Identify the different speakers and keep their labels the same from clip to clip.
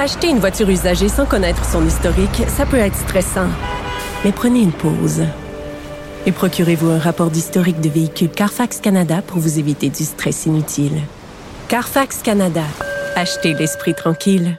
Speaker 1: Acheter une voiture usagée sans connaître son historique, ça peut être stressant. Mais prenez une pause. Et procurez-vous un rapport d'historique de véhicule Carfax Canada pour vous éviter du stress inutile. Carfax Canada. Achetez l'esprit tranquille.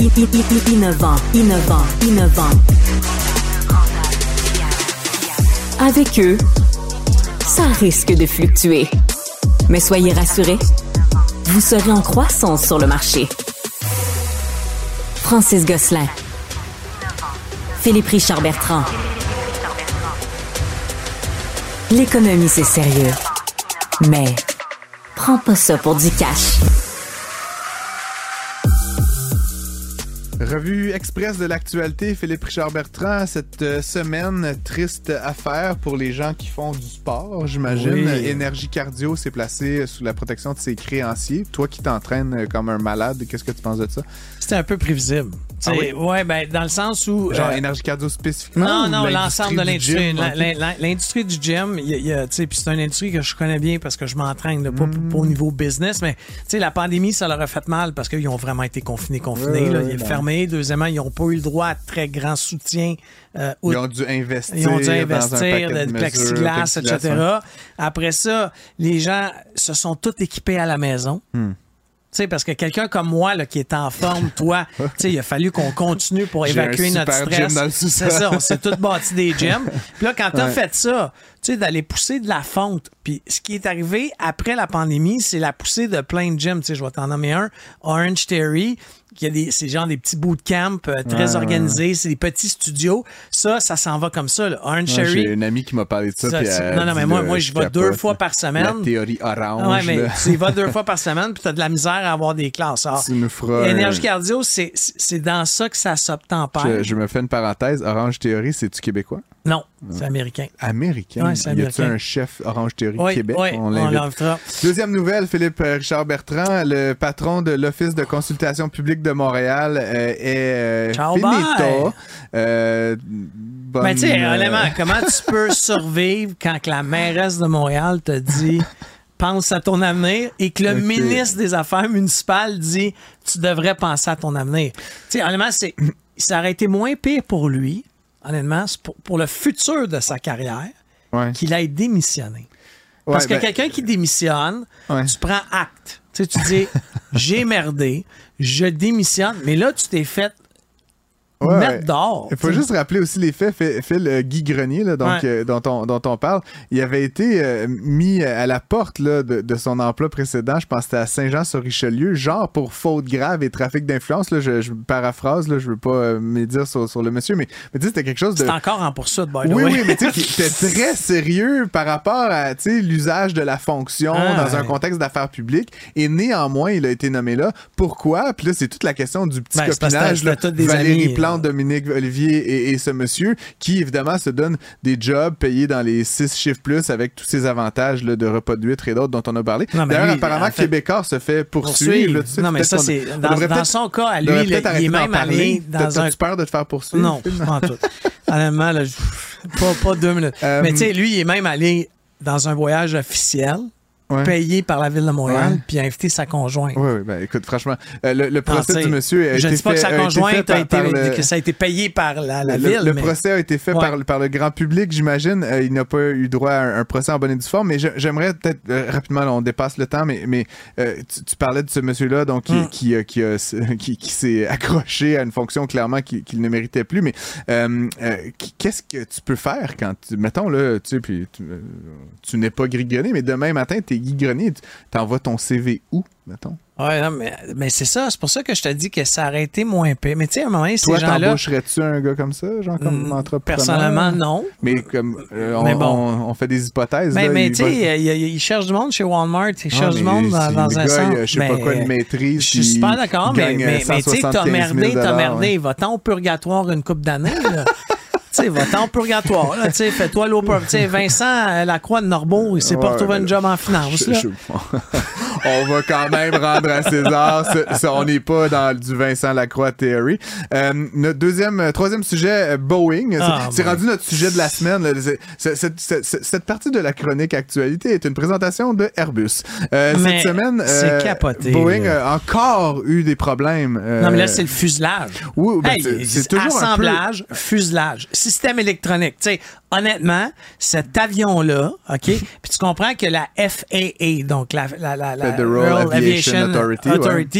Speaker 2: innovant, innovant, innovant. Avec eux, ça risque de fluctuer. Mais soyez rassurés, vous serez en croissance sur le marché. Francis Gosselin. Philippe Richard Bertrand. L'économie, c'est sérieux. Mais prends pas ça pour du cash.
Speaker 3: Revue express de l'actualité, Philippe Richard Bertrand. Cette euh, semaine, triste affaire pour les gens qui font du sport, j'imagine.
Speaker 4: Oui.
Speaker 3: Énergie Cardio s'est placé sous la protection de ses créanciers. Toi qui t'entraînes euh, comme un malade, qu'est-ce que tu penses de ça?
Speaker 4: C'était un peu prévisible.
Speaker 3: Ah oui?
Speaker 4: Ouais, ben, dans le sens où.
Speaker 3: Genre
Speaker 4: euh,
Speaker 3: Énergie Cardio spécifiquement?
Speaker 4: non, non, l'ensemble de
Speaker 3: du
Speaker 4: l'industrie. L'industrie du gym, y a- y a, tu sais, puis c'est une industrie que je connais bien parce que je m'entraîne, là, pas, pas au niveau business, mais tu sais, la pandémie, ça leur a fait mal parce qu'ils ont vraiment été confinés, confinés. Là. Ils
Speaker 3: non.
Speaker 4: fermé. Deuxièmement, ils n'ont pas eu le droit à très grand soutien. euh,
Speaker 3: Ils ont dû investir.
Speaker 4: ils ont dû
Speaker 3: dans un
Speaker 4: investir de, plexiglas, etc. Après ça, les gens se sont tous équipés à la maison.
Speaker 3: Hmm.
Speaker 4: Tu sais, parce que quelqu'un comme moi, là, qui est en forme, toi, tu sais, il a fallu qu'on continue pour évacuer notre stress. C'est ça, on s'est tous bâti des gyms. Puis là, quand t'as
Speaker 3: Ouais.
Speaker 4: fait ça, tu sais, d'aller pousser de la fonte. Puis ce qui est arrivé après la pandémie, c'est la poussée de plein de gyms. Tu sais, je vais t'en nommer un, Orange Theory, qui a des, c'est genre des petits bootcamps euh, très
Speaker 3: Ouais,
Speaker 4: organisés, c'est des petits studios. Ça, ça s'en va comme ça. là. Orange
Speaker 3: Ouais,
Speaker 4: Theory.
Speaker 3: J'ai une amie qui m'a parlé de ça. Elle
Speaker 4: non, non, mais moi,
Speaker 3: là,
Speaker 4: moi,
Speaker 3: je
Speaker 4: vais deux fois par semaine.
Speaker 3: La théorie orange.
Speaker 4: Ouais, mais
Speaker 3: là.
Speaker 4: tu y vas deux fois par semaine, puis tu as de la misère à avoir des classes. Alors,
Speaker 3: Tu nous feras un-
Speaker 4: Énergie cardio, c'est c'est dans ça que ça s'obtempère.
Speaker 3: Je, je me fais une parenthèse. Orange Theory, c'est-tu québécois?
Speaker 4: Non, c'est américain.
Speaker 3: Américain.
Speaker 4: Ouais, c'est
Speaker 3: y
Speaker 4: américain.
Speaker 3: un chef Orange Theory
Speaker 4: Oui,
Speaker 3: Québec?
Speaker 4: oui,
Speaker 3: on l'invite. Deuxième nouvelle, Philippe euh, Richard Bertrand, le patron de l'Office de consultation publique de Montréal, euh, est euh,
Speaker 4: Ciao,
Speaker 3: finito.
Speaker 4: bye.
Speaker 3: Euh, bonne,
Speaker 4: Mais tu sais, honnêtement, comment tu peux survivre quand que la mairesse de Montréal te dit pense à ton avenir et que le ministre des Affaires municipales dit tu devrais penser à ton avenir. Tu sais, honnêtement, ça aurait été moins pire pour lui, honnêtement, c'est pour, pour le futur de sa carrière,
Speaker 3: Ouais.
Speaker 4: qu'il ait démissionné. Parce
Speaker 3: Ouais,
Speaker 4: que
Speaker 3: ben-
Speaker 4: quelqu'un qui démissionne,
Speaker 3: Ouais.
Speaker 4: tu prends acte. Tu sais, tu dis j'ai merdé, je démissionne, mais là, tu t'es fait
Speaker 3: Ouais,
Speaker 4: mettre
Speaker 3: ouais.
Speaker 4: dehors.
Speaker 3: Il faut juste rappeler aussi les faits. Phil, euh, Guy Grenier, là, donc,
Speaker 4: Ouais.
Speaker 3: euh, dont, on, dont on parle, il avait été euh, mis à la porte là, de, de son emploi précédent. Je pense que c'était à Saint-Jean-sur-Richelieu, genre pour faute grave et trafic d'influence. là, Je, je paraphrase, là, je veux pas médire sur, sur le monsieur, mais, mais tu sais, c'était quelque chose de.
Speaker 4: C'est encore en poursuite, by the
Speaker 3: Oui,
Speaker 4: way.
Speaker 3: oui, mais tu sais, très sérieux par rapport à l'usage de la fonction
Speaker 4: Ah,
Speaker 3: dans un contexte d'affaires publiques. Et néanmoins, il a été nommé là. Pourquoi? Puis là, c'est toute la question du petit
Speaker 4: Ben,
Speaker 3: copinage. là. Valérie
Speaker 4: amis, euh.
Speaker 3: Plante, Dominique Olivier et, et ce monsieur qui, évidemment, se donne des jobs payés dans les six chiffres plus avec tous ces avantages là, de repas de et d'autres dont on a parlé. D'ailleurs, apparemment,
Speaker 4: en fait,
Speaker 3: Québécois se fait poursuivre.
Speaker 4: Poursuivre.
Speaker 3: là, tu sais,
Speaker 4: non, mais ça, c'est. Dans, dans son cas, à lui, il est même allé
Speaker 3: T'as-
Speaker 4: dans un.
Speaker 3: T'as-tu peur de te faire poursuivre?
Speaker 4: Non, pas en tout. Honnêtement, là, pas, pas deux minutes.
Speaker 3: Euh,
Speaker 4: Mais tu sais, lui, il est même allé dans un voyage officiel
Speaker 3: Ouais.
Speaker 4: payé par la Ville de Montréal puis a invité sa conjointe.
Speaker 3: Oui, oui, ben écoute, franchement, euh, le, procès du monsieur a
Speaker 4: je
Speaker 3: été
Speaker 4: dis pas
Speaker 3: fait,
Speaker 4: que sa
Speaker 3: a été
Speaker 4: conjointe a
Speaker 3: par-
Speaker 4: été,
Speaker 3: par le-
Speaker 4: que ça a été payé par la, la
Speaker 3: le,
Speaker 4: ville.
Speaker 3: le
Speaker 4: mais-
Speaker 3: procès a été fait
Speaker 4: Ouais.
Speaker 3: par, par le grand public, j'imagine. Euh, il n'a pas eu droit à un, un procès en bonne et due forme, mais j'aimerais peut-être euh, rapidement, là, on dépasse le temps, mais, mais tu, tu parlais de ce monsieur-là donc qui,
Speaker 4: Mm.
Speaker 3: qui, qui, a- qui- qui s'est accroché à une fonction clairement qu'il ne méritait plus. Mais qu'est-ce que tu peux faire quand, tu, mettons, là, tu sais, puis tu, tu n'es pas Grenier, mais demain matin, tu es Guy Grenier, tu envoies ton CV où, mettons?
Speaker 4: Ouais, non, mais, mais c'est ça. C'est pour ça que je te dis que ça aurait été moins pire. Mais tu sais, à un moment ces
Speaker 3: Toi, t'embaucherais-tu un gars comme ça, genre comme
Speaker 4: Mm,
Speaker 3: entrepreneur?
Speaker 4: Personnellement, non.
Speaker 3: Mais comme euh, on,
Speaker 4: Mais bon.
Speaker 3: on- on fait des hypothèses.
Speaker 4: Mais,
Speaker 3: là,
Speaker 4: mais
Speaker 3: il
Speaker 4: tu
Speaker 3: va-
Speaker 4: sais, il, il- il cherche du monde chez Walmart, il
Speaker 3: Ah,
Speaker 4: cherche du monde dans, dans
Speaker 3: le
Speaker 4: un
Speaker 3: gars,
Speaker 4: centre.
Speaker 3: je sais pas quoi de maîtrise.
Speaker 4: Je suis super d'accord, mais, tu sais, t'as merdé, t'as merdé. Va-t'en au purgatoire une coupe d'années, sais, va-t'en au purgatoire, là. Tu sais, fais-toi l'eau. Tu sais, Vincent euh, Lacroix de Norbeau, il s'est pas retrouvé un job en finance, là.
Speaker 3: On va quand même rendre à César. ce- ce- on n'est pas dans du Vincent Lacroix Theory. Euh, notre deuxième, euh, troisième sujet, euh, Boeing. C'est-
Speaker 4: Ah,
Speaker 3: c'est rendu notre sujet de la semaine. là. C'est- c'est- c'est- cette partie de la chronique actualité est une présentation de Airbus. Euh, cette semaine,
Speaker 4: c'est capoté,
Speaker 3: Boeing a encore eu des problèmes. euh,
Speaker 4: Non, mais là, c'est le fuselage.
Speaker 3: Oui, ben,
Speaker 4: Hey,
Speaker 3: c'est- toujours un peu-
Speaker 4: assemblage, fuselage, système électronique. Tu sais, honnêtement, cet avion-là, OK, puis tu comprends que la FAA, donc la, la, la, la
Speaker 3: Federal Aviation Authority,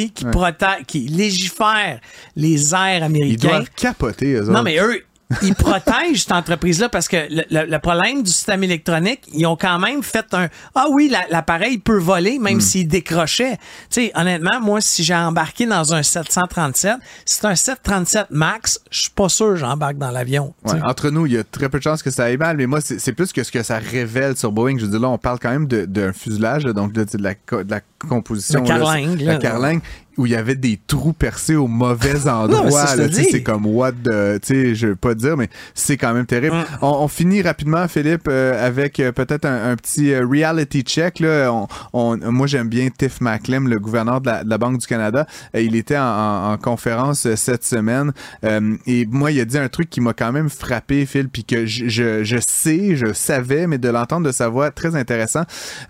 Speaker 3: ouais.
Speaker 4: qui
Speaker 3: Ouais.
Speaker 4: protège, qui légifère les airs
Speaker 3: Ils
Speaker 4: américains.
Speaker 3: doivent capoter, eux
Speaker 4: Non,
Speaker 3: autres.
Speaker 4: mais eux, ils protègent cette entreprise-là parce que le, le- le problème du système électronique, ils ont quand même fait un Ah oui, la- l'appareil peut voler
Speaker 3: Hmm.
Speaker 4: même s'il décrochait. Tu sais, honnêtement, moi, si j'ai embarqué dans un 737, si c'est un 737 MAX, je suis pas sûr que j'embarque dans l'avion.
Speaker 3: Ouais, entre nous, il y a très peu de chances que ça aille mal, mais moi, c'est plus que ce que ça révèle sur Boeing. Je veux dire, là, on parle quand même de- d'un fuselage, donc de, de la, co- de la composition.
Speaker 4: Carlingue, là.
Speaker 3: La carlingue, où il y avait des trous percés au mauvais endroit. c'est comme what the, tu sais, je veux pas dire, mais c'est quand même terrible.
Speaker 4: Hum.
Speaker 3: On, on finit rapidement, Philippe, euh, avec euh, peut-être un, un petit euh, reality check. Là. On, on- moi, j'aime bien Tiff Macklem, le gouverneur de la, de la Banque du Canada. Il était en, en- en conférence cette semaine. Euh, et moi, il a dit un truc qui m'a quand même frappé, Phil, puis que je, je, je sais, je savais, mais de l'entendre de sa voix, très intéressant.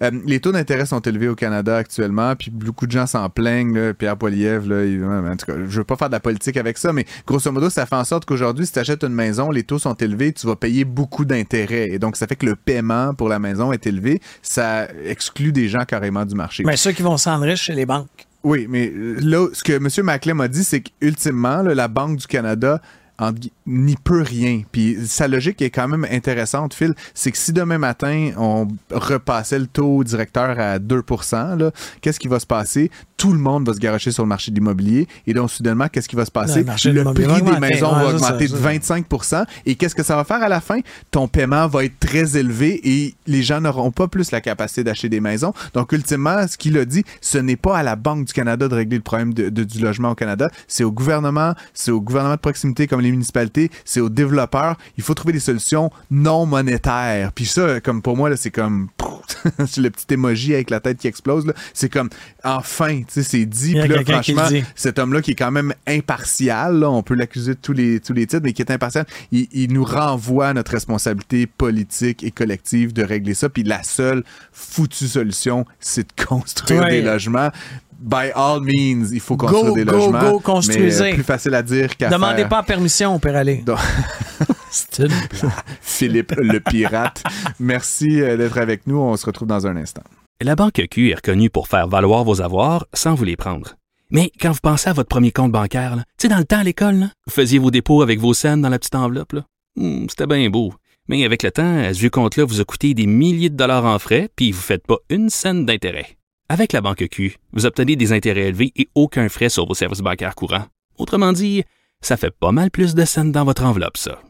Speaker 3: Euh, les taux d'intérêt sont élevés au Canada actuellement, puis beaucoup de gens s'en plaignent. Là. Pierre Poilievre, là, il- ouais, en tout cas, je veux pas faire de la politique avec ça, mais grosso modo, ça fait en sorte qu'aujourd'hui, si tu achètes une maison, les taux sont élevés, tu vas payer beaucoup d'intérêts. Et donc, ça fait que le paiement pour la maison est élevé. Ça exclut des gens carrément du marché.
Speaker 4: Mais ceux qui vont s'enrichir chez les banques.
Speaker 3: Oui, mais euh, là, ce que M. Maclem a dit, c'est qu'ultimement, la Banque du Canada n'y peut rien. Puis sa logique est quand même intéressante, Phil. C'est que si demain matin, on repassait le taux directeur à 2 là, qu'est-ce qui va se passer? Tout le monde va se garocher sur le marché de l'immobilier. Et donc, soudainement, qu'est-ce qui va se passer?
Speaker 4: Le
Speaker 3: prix des maisons
Speaker 4: Ouais,
Speaker 3: va
Speaker 4: ça,
Speaker 3: augmenter de
Speaker 4: ça.
Speaker 3: 25% Et qu'est-ce que ça va faire à la fin? Ton paiement va être très élevé et les gens n'auront pas plus la capacité d'acheter des maisons. Donc, ultimement, ce qu'il a dit, ce n'est pas à la Banque du Canada de régler le problème de- de- du logement au Canada. C'est au gouvernement, c'est au gouvernement de proximité comme les municipalités, c'est aux développeurs. Il faut trouver des solutions non monétaires. Puis ça, comme pour moi, c'est comme c'est le petit emoji avec la tête qui explose. C'est comme enfin, tu sais, c'est dit. Puis là, franchement, cet homme-là qui est quand même impartial, là, on peut l'accuser de tous les, tous les titres, mais qui est impartial, il, il nous renvoie à notre responsabilité politique et collective de régler ça. Puis la seule foutue solution, c'est de construire
Speaker 4: Ouais.
Speaker 3: des logements. By all means, il faut construire
Speaker 4: Go,
Speaker 3: des
Speaker 4: go,
Speaker 3: logements.
Speaker 4: go, construisez.
Speaker 3: Mais euh, plus facile à dire qu'à
Speaker 4: Demandez
Speaker 3: faire.
Speaker 4: pas permission, on peut aller.
Speaker 3: Donc-
Speaker 4: C'est une
Speaker 3: Philippe le pirate. Merci euh, d'être avec nous. On se retrouve dans un instant.
Speaker 5: La Banque Q est reconnue pour faire valoir vos avoirs sans vous les prendre. Mais quand vous pensez à votre premier compte bancaire, tu sais, dans le temps à l'école, vous faisiez vos dépôts avec vos scènes dans la petite enveloppe. Hmm, C'était bien beau. Mais avec le temps, ce vieux compte-là vous a coûté des milliers de dollars en frais, puis vous ne faites pas une scène d'intérêt. Avec la Banque Q, vous obtenez des intérêts élevés et aucun frais sur vos services bancaires courants. Autrement dit, ça fait pas mal plus de scènes dans votre enveloppe, ça.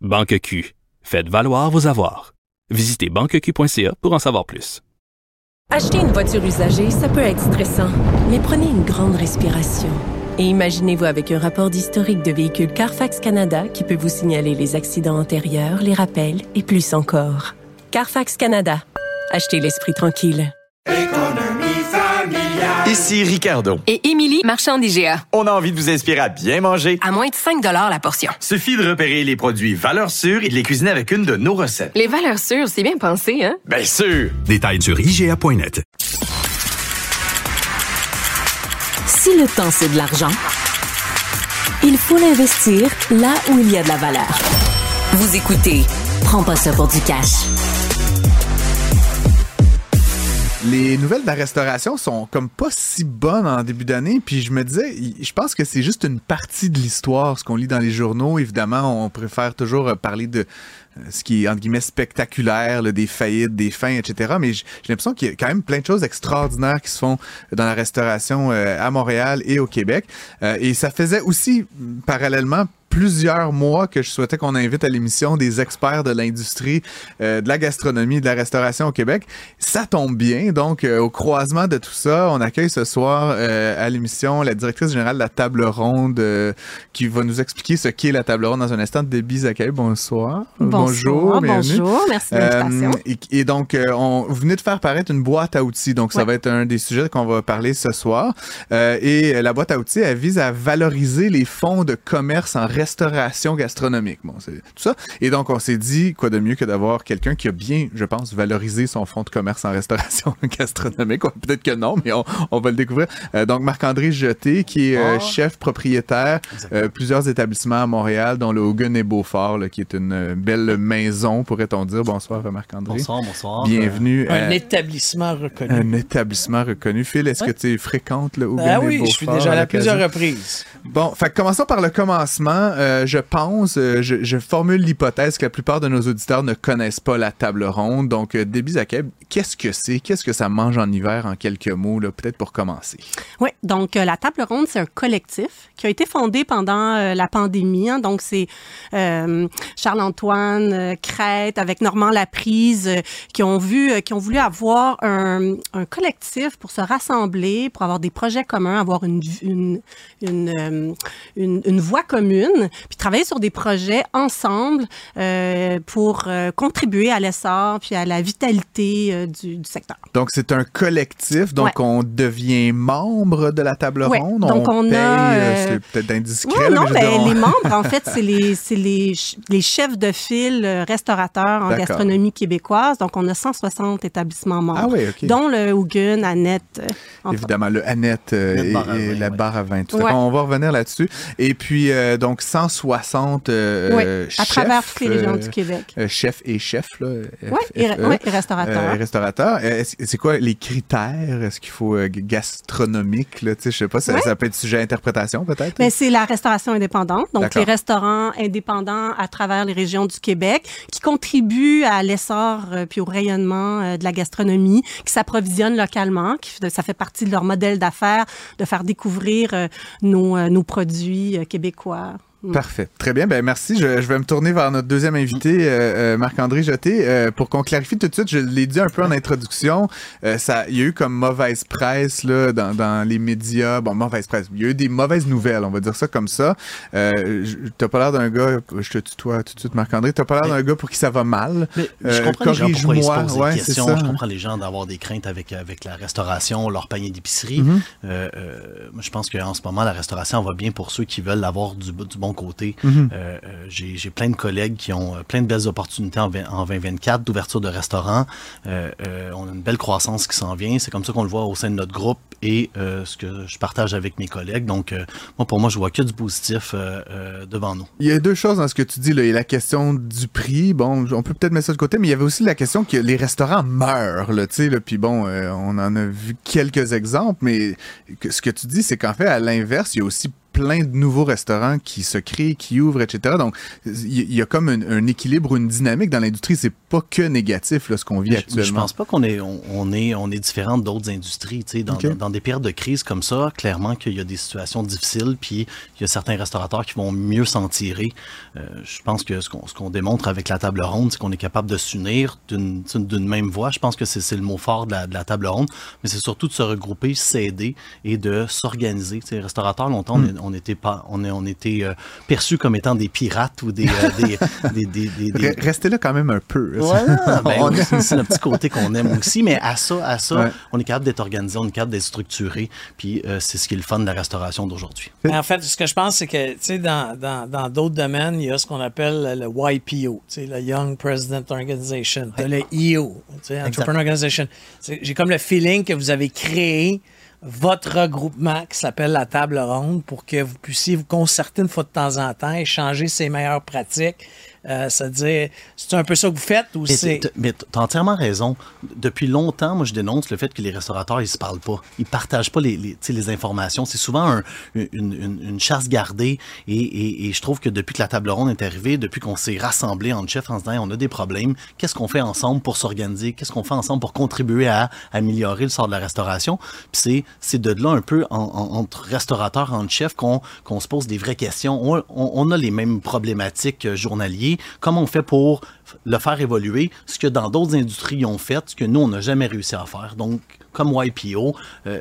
Speaker 5: Banque Q. Faites valoir vos avoirs. Visitez banqueq.ca pour en savoir plus.
Speaker 1: Acheter une voiture usagée, ça peut être stressant, mais prenez une grande respiration. Et imaginez-vous avec un rapport d'historique de véhicule Carfax Canada qui peut vous signaler les accidents antérieurs, les rappels et plus encore. Carfax Canada. Achetez l'esprit tranquille.
Speaker 6: Ici Ricardo.
Speaker 7: Et Émilie, marchand d'IGA.
Speaker 6: On a envie de vous inspirer à bien manger.
Speaker 7: À moins de 5 la portion.
Speaker 6: Suffit de repérer les produits valeurs sûres et de les cuisiner avec une de nos recettes.
Speaker 7: Les valeurs sûres, c'est bien pensé, hein?
Speaker 6: Bien sûr!
Speaker 8: Détails sur IGA.net.
Speaker 2: Si le temps, c'est de l'argent, il faut l'investir là où il y a de la valeur. Vous écoutez Prends pas ça pour du cash.
Speaker 3: Les nouvelles de la restauration sont comme pas si bonnes en début d'année, puis je me disais, je pense que c'est juste une partie de l'histoire, ce qu'on lit dans les journaux. Évidemment, on préfère toujours euh, parler de ce qui est, entre guillemets, spectaculaire, là, des faillites, des fins, etc. Mais j'ai l'impression qu'il y a quand même plein de choses extraordinaires qui se font dans la restauration euh, à Montréal et au Québec. et ça faisait aussi, parallèlement, plusieurs mois que je souhaitais qu'on invite à l'émission des experts de l'industrie euh, de la gastronomie de la restauration au Québec. Ça tombe bien. Donc, euh, au croisement de tout ça, on accueille ce soir euh, à l'émission la directrice générale de la table ronde qui va nous expliquer ce qu'est la table ronde dans un instant. Déby Zakaï, bonsoir.
Speaker 9: Bonjour. Bonjour, merci de l'invitation.
Speaker 3: Et, et, donc, on vous venez de faire paraître une boîte à outils. Donc, ça va être un des sujets qu'on va parler ce soir. et la boîte à outils, elle vise à valoriser les fonds de commerce en restauration gastronomique. Bon, c'est tout ça. Et donc, on s'est dit, quoi de mieux que d'avoir quelqu'un qui a bien, je pense, valorisé son fonds de commerce en restauration gastronomique. Peut-être que non, mais on, va le découvrir. Euh, donc, Marc-André Jeté, qui est euh, oh. chef propriétaire euh, plusieurs établissements à Montréal, dont le Hogan et Beaufort, là, qui est une belle maison, pourrait-on dire. Bonsoir, Marc-André.
Speaker 10: Bonsoir, bonsoir.
Speaker 3: Bienvenue.
Speaker 4: un établissement reconnu.
Speaker 3: Un établissement reconnu. Phil, est-ce que tu fréquentes le
Speaker 4: ben
Speaker 3: et
Speaker 4: oui,
Speaker 3: Beaufort?
Speaker 4: je suis déjà là à plusieurs reprises.
Speaker 3: Bon, fait commençons par le commencement. Euh, je pense, euh, je, formule l'hypothèse que la plupart de nos auditeurs ne connaissent pas la table ronde. Donc, euh, Déby Zakeb, qu'est-ce que c'est? Qu'est-ce que ça mange en hiver en quelques mots, peut-être pour commencer?
Speaker 9: Oui, donc la table ronde, c'est un collectif qui a été fondé pendant la pandémie. Hein. donc, c'est Charles-Antoine Crête avec Normand Laprise qui ont vu, qui ont voulu avoir un, collectif pour se rassembler, pour avoir des projets communs, avoir une, une, une, une, une voie commune puis travailler sur des projets ensemble euh, pour euh, contribuer à l'essor puis à la vitalité euh, du, du, secteur.
Speaker 3: Donc, c'est un collectif, donc on devient membre de la table ronde,
Speaker 9: donc on,
Speaker 3: paye,
Speaker 9: a...
Speaker 3: c'est peut-être indiscret.
Speaker 9: non, mais ben, les membres, en fait, c'est les, les, les, chefs de file restaurateurs en gastronomie québécoise, donc on a 160 établissements membres,
Speaker 3: ah oui,
Speaker 9: dont le Hugun, Annette.
Speaker 3: Évidemment, le Annette et, la barre à vin. Tout à fait. On va revenir là-dessus. Et puis, donc, 160 euh,
Speaker 9: chefs. À travers toutes les régions du Québec.
Speaker 3: Euh, chefs et chefs, là.
Speaker 9: Oui, et, et, restaurateurs.
Speaker 3: restaurateurs. C'est quoi les critères? Est-ce qu'il faut gastronomique, là? Je sais pas, ça, ça, peut être sujet à interprétation, peut-être?
Speaker 9: Mais c'est la restauration indépendante. Donc, les restaurants indépendants à travers les régions du Québec qui contribuent à l'essor puis au rayonnement de la gastronomie, qui s'approvisionnent localement, qui, ça fait partie de leur modèle d'affaires de faire découvrir nos, nos produits québécois.
Speaker 3: Mm. Parfait. Très bien. Ben merci. Je, vais me tourner vers notre deuxième invité, euh, euh, Marc-André Jeté. Euh, pour qu'on clarifie tout de suite, je l'ai dit un peu en introduction, ça, il y a eu comme mauvaise presse là, dans, dans, les médias. Bon, mauvaise presse. Il y a eu des mauvaises nouvelles, on va dire ça comme ça. T'as pas l'air d'un gars, je te tutoie tout de suite, Marc-André, t'as pas l'air d'un gars pour qui ça va mal.
Speaker 10: je comprends les gens pourquoi ils se posent des questions. Je comprends les gens d'avoir des craintes avec, avec la restauration, leur panier d'épicerie. Mm-hmm. je pense qu'en ce moment, la restauration va bien pour ceux qui veulent avoir du, du bon côté. Mhm. Euh, euh, j'ai plein de collègues qui ont euh, plein de belles opportunités en, 2024 d'ouverture de restaurants. on a une belle croissance qui s'en vient. C'est comme ça qu'on le voit au sein de notre groupe et ce que je partage avec mes collègues. Donc, moi, pour moi, je vois que du positif devant nous.
Speaker 3: Il y a deux choses dans ce que tu dis. Là. Il y a la question du prix. Bon, on peut peut-être mettre ça de côté, mais il y avait aussi la question que les restaurants meurent. Là, là, puis bon, on en a vu quelques exemples, mais ce que tu dis, c'est qu'en fait, à l'inverse, il y a aussi plein de nouveaux restaurants qui se créent, qui ouvrent, etc. Donc, il y, a comme un, équilibre, une dynamique dans l'industrie. C'est pas que négatif, là, ce qu'on vit actuellement.
Speaker 10: Je pense pas qu'on est, on, est, on est différent d'autres industries. Dans, dans, des périodes de crise comme ça, clairement qu'il y a des situations difficiles, puis il y a certains restaurateurs qui vont mieux s'en tirer. Euh, je pense que ce qu'on démontre avec la table ronde, c'est qu'on est capable de s'unir d'une même voix. Je pense que c'est le mot fort de la, de la table ronde, mais c'est surtout de se regrouper, s'aider et de s'organiser. Les restaurateurs, longtemps, on, hmm on était pas, on, est, on était euh, perçus comme étant des pirates ou des, des,
Speaker 3: Restez là quand même un peu.
Speaker 10: Voilà, ben, c'est le petit côté qu'on aime aussi, mais à ça, à ça, on est capable d'être organisé, on est capable d'être structuré, puis c'est ce qui est le fun de la restauration d'aujourd'hui.
Speaker 4: En fait, ce que je pense, c'est que, tu sais, dans d'autres dans, domaines, il y a ce qu'on appelle le YPO, tu sais, le Young President Organization, le EO, tu sais, Entrepreneur Organization. J'ai comme le feeling que vous avez créé votre regroupement qui s'appelle la table ronde pour que vous puissiez vous concerter une fois de temps en temps, échanger ses meilleures pratiques, c'est-à-dire, c'est un peu ça que vous faites ou c'est.
Speaker 10: Mais tu as entièrement raison. Depuis longtemps, moi, je dénonce le fait que les restaurateurs, ils se parlent pas. Ils partagent pas les, les, les informations. C'est souvent une, une, chasse gardée. Et, et, je trouve que depuis que la table ronde est arrivée, depuis qu'on s'est rassemblés en chef en se disant, on a des problèmes, qu'est-ce qu'on fait ensemble pour s'organiser? Qu'est-ce qu'on fait ensemble pour contribuer à, améliorer le sort de la restauration? Puis c'est de là un peu entre restaurateurs, entre chefs, qu'on se pose des vraies questions. On, on a les mêmes problématiques euh, journaliers comment on fait pour le faire évoluer, ce que dans d'autres industries ont fait, ce que nous, on n'a jamais réussi à faire. Donc, comme YPO, euh,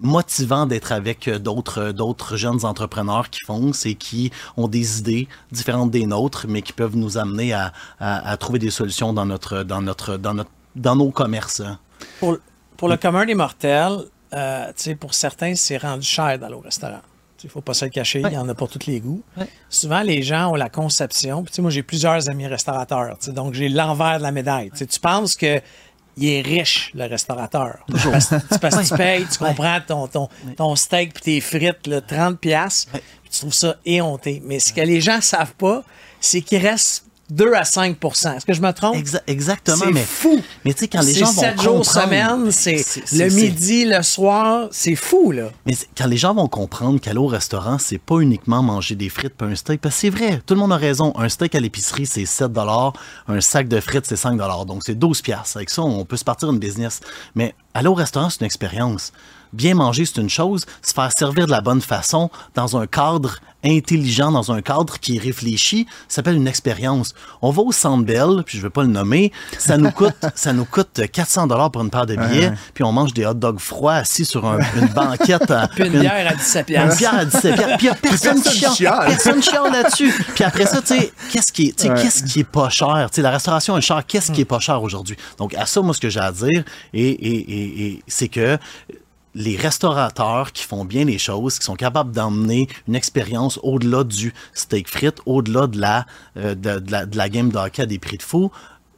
Speaker 10: motivant d'être avec d'autres d'autres jeunes entrepreneurs qui foncent et qui ont des idées différentes des nôtres, mais qui peuvent nous amener à, trouver des solutions dans nos commerces.
Speaker 4: Pour, le commun des mortels, euh, pour certains, c'est rendu cher dans le restaurant. Il ne faut pas se le cacher, il y en a pour tous les goûts. Souvent, les gens ont la conception. Puis, moi, j'ai plusieurs amis restaurateurs, donc j'ai l'envers de la médaille. tu penses que il est riche, le restaurateur. Parce, que tu payes, tu comprends ton, ton, ton steak puis tes frites, là, 30$, puis tu trouves ça éhonté. Mais ce que les gens savent pas, c'est qu'il reste 2 à 5% Est-ce que je me trompe?
Speaker 10: exactement. C'est
Speaker 4: fou.
Speaker 10: Mais tu sais, quand les gens vont 7
Speaker 4: jours semaine, c'est le midi, le soir, c'est fou, là.
Speaker 10: Mais quand les gens vont comprendre qu'aller au restaurant, c'est pas uniquement manger des frites et un steak, parce que c'est vrai, tout le monde a raison. Un steak à l'épicerie, c'est 7 un sac de frites, c'est 5 donc c'est 12 Avec ça, on peut se partir une business. Mais aller au restaurant, c'est une expérience. Bien manger, c'est une chose. Se faire servir de la bonne façon, dans un cadre intelligent, dans un cadre qui réfléchit, ça s'appelle une expérience. On va au Centre Bell, puis je vais pas le nommer, ça nous coûte, ça nous coûte 400 dollars pour une paire de billets, puis on mange des hot dogs froids assis sur une banquette.
Speaker 4: puis une, bière à 17 piastres.
Speaker 10: Une bière à 17 piastres. Puis il y a personne qui chiale. Personne chiale là-dessus. Puis après ça, tu sais, qu'est-ce qui est, qu'est-ce qui est pas cher? Tu sais, la restauration est chère. Qu'est-ce qui est pas cher aujourd'hui? Donc, à ça, moi, ce que j'ai à dire, et, et, et c'est que les restaurateurs qui font bien les choses, qui sont capables d'emmener une expérience au-delà du steak frites, au-delà de la, euh, de, la, de la game d'hockey à des prix de fou,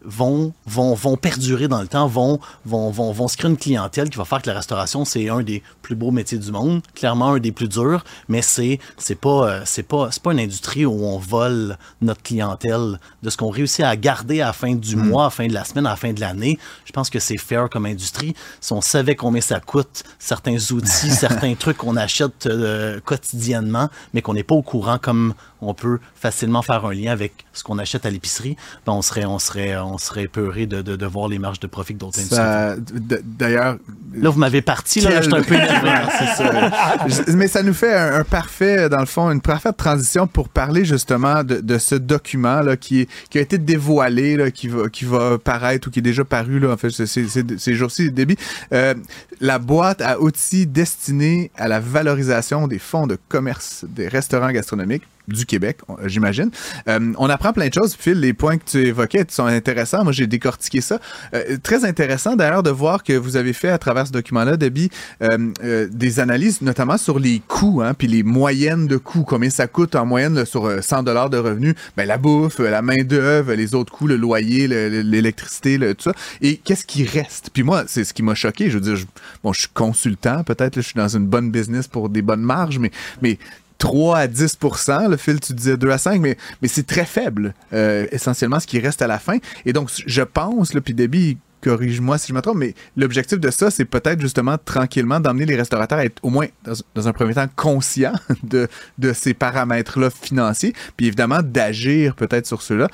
Speaker 10: vont, vont, vont perdurer dans le temps, vont, vont, vont, vont se créer une clientèle qui va faire que la restauration, c'est un des plus beaux métiers du monde, clairement un des plus durs, mais c'est, c'est pas, euh, c'est pas, c'est pas une industrie où on vole notre clientèle de ce qu'on réussit à garder à la fin du mm. mois, à la fin de la semaine, à la fin de l'année. Je pense que c'est fair comme industrie. Si on savait combien ça coûte, certains outils, certains trucs qu'on achète euh, quotidiennement, mais qu'on n'est pas au courant comme on peut facilement faire un lien avec ce qu'on achète à l'épicerie, ben on serait, on serait, on serait peuré de, de, de voir les marges de profit d'autres industries.
Speaker 3: D'ailleurs.
Speaker 10: Là, vous m'avez parti, là, je suis un peu
Speaker 3: Mais ça nous fait un, parfait, dans le fond, une parfaite transition pour parler justement de, de ce document là, qui, qui a été dévoilé, là, qui, va, qui va paraître ou qui est déjà paru, là, en fait, ces jours-ci, débit. Euh, la boîte à outils destinée à la valorisation des fonds de commerce des restaurants gastronomiques du Québec, j'imagine. Euh, on apprend plein de choses. Phil, les points que tu évoquais sont intéressants. Moi, j'ai décortiqué ça. Euh, très intéressant d'ailleurs de voir que vous avez fait à travers ce document-là, Debbie, euh, des analyses notamment sur les coûts, hein, puis les moyennes de coûts, combien ça coûte en moyenne sur 100 dollars de revenus? Ben, la bouffe, la main-d'œuvre, les autres coûts, le loyer, l'électricité, tout ça. Et qu'est-ce qui reste? Puis moi, c'est ce qui m'a choqué. Je veux dire, bon, je suis consultant, peut-être, je suis dans une bonne business pour des bonnes marges, mais, mais 3 à 10% le fil, tu disais 2 à 5, mais, mais c'est très faible, euh, essentiellement, ce qui reste à la fin. Et donc, je pense, puis Debbie corrige-moi si je me trompe, mais l'objectif de ça, c'est peut-être justement tranquillement d'emmener les restaurateurs à être au moins, dans, un premier temps, conscients de, de ces paramètres-là financiers, puis évidemment d'agir peut-être sur ceux-là.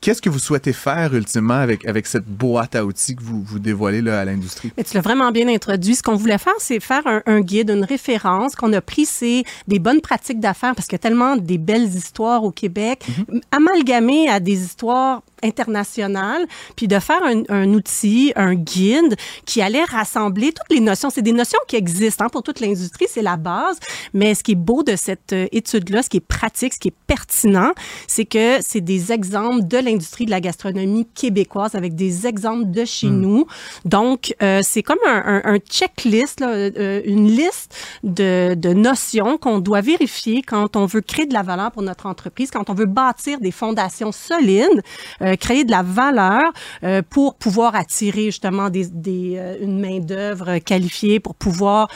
Speaker 3: Qu'est-ce que vous souhaitez faire ultimement avec, avec cette boîte à outils que vous, vous dévoilez là, à l'industrie?
Speaker 9: Tu l'as vraiment bien introduit. Ce qu'on voulait faire, c'est faire un, guide, une référence. qu'on a pris, c'est des bonnes pratiques d'affaires parce qu'il y a tellement des belles histoires au Québec, mm-hmm. amalgamées à des histoires international, puis de faire un, un, outil, un guide qui allait rassembler toutes les notions. C'est des notions qui existent hein, pour toute l'industrie, c'est la base. Mais ce qui est beau de cette euh, étude-là, ce qui est pratique, ce qui est pertinent, c'est que c'est des exemples de l'industrie de la gastronomie québécoise avec des exemples de chez hmm. nous. Donc, euh, c'est comme un, un, un checklist, là, euh, une liste de, de notions qu'on doit vérifier quand on veut créer de la valeur pour notre entreprise, quand on veut bâtir des fondations solides, euh, créer de la valeur euh, pour pouvoir attirer justement des, des euh, une main d'œuvre qualifiée, pour pouvoir